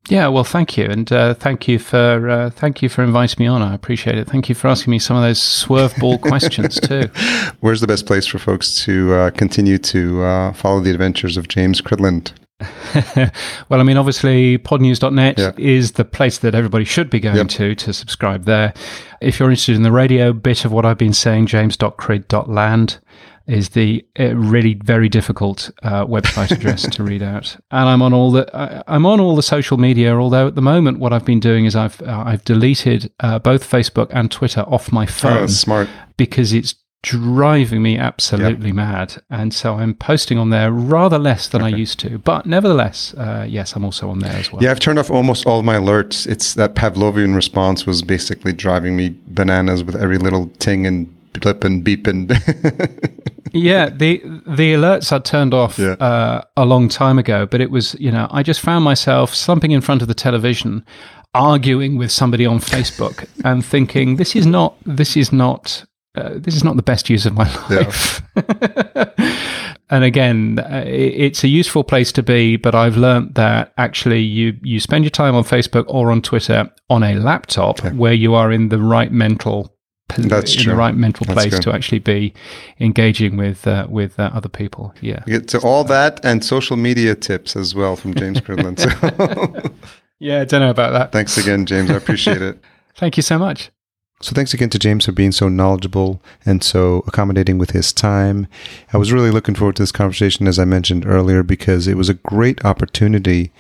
Yeah. Well, thank you, and uh, thank you for uh, thank you for inviting me on. I appreciate it. Thank you for asking me some of those swerve ball questions too. Where's the best place for folks to uh, continue to uh, follow the adventures of James Cridland? well, I mean, obviously, podnews.net Yeah. is the place that everybody should be going Yep. to to subscribe there. If you're interested in the radio bit of what I've been saying, james.crid.land is the uh, really very difficult uh, website address to read out. And I'm on all the I, I'm on all the social media. Although at the moment, what I've been doing is I've uh, I've deleted uh, both Facebook and Twitter off my Oh, phone that's smart. because it's driving me absolutely mad. And so I'm posting on there rather less than I used to. But nevertheless, uh, yes, I'm also on there as well. Yeah, I've turned off almost all my alerts. It's that Pavlovian response was basically driving me bananas with every little ting and blip and beep and Yeah, the the alerts I turned off Yeah. uh, a long time ago, but it was you know I just found myself slumping in front of the television, arguing with somebody on Facebook, and thinking this is not this is not uh, this is not the best use of my life. Yeah. and again, uh, it's a useful place to be, but I've learned that actually you, you spend your time on Facebook or on Twitter on a laptop yeah. where you are in the right mental that's in true. the right mental That's place good. to actually be engaging with uh, with uh, other people. Yeah. Get to all that and social media tips as well from James Cridland. So. yeah, I don't know about that. Thanks again, James. I appreciate it. Thank you so much. So thanks again to James for being so knowledgeable and so accommodating with his time. I was really looking forward to this conversation, as I mentioned earlier, because it was a great opportunity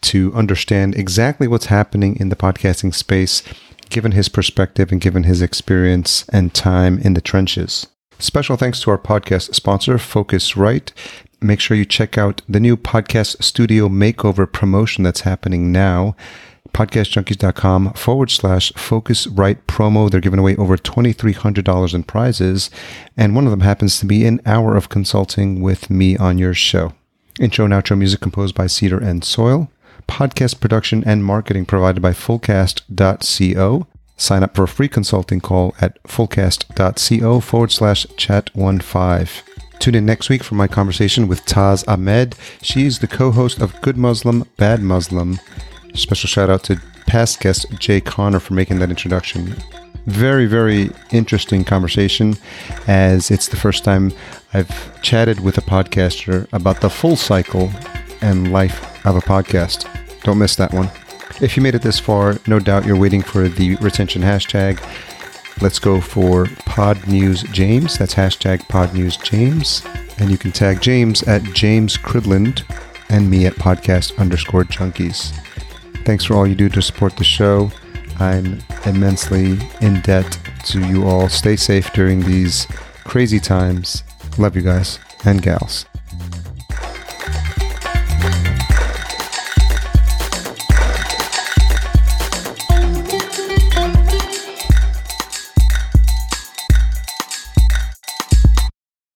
to understand exactly what's happening in the podcasting space, given his perspective and given his experience and time in the trenches. Special thanks to our podcast sponsor, Focusrite. Make sure you check out the new podcast studio makeover promotion that's happening now podcastjunkies.com forward slash Focusrite promo. They're giving away over $2,300 in prizes. And one of them happens to be an hour of consulting with me on your show. Intro and outro music composed by Cedar and Soil. Podcast production and marketing provided by fullcast.co. Sign up for a free consulting call at fullcast.co forward slash chat 15. Tune in next week for my conversation with Taz Ahmed. She's the co host of Good Muslim, Bad Muslim. Special shout out to past guest Jay Connor for making that introduction. Very, very interesting conversation as it's the first time I've chatted with a podcaster about the full cycle and life of a podcast. Don't miss that one. If you made it this far, no doubt you're waiting for the retention hashtag. Let's go for Pod News James. That's hashtag Pod News James. And you can tag James at James Cridland and me at podcast underscore junkies. Thanks for all you do to support the show. I'm immensely in debt to you all. Stay safe during these crazy times. Love you guys and gals.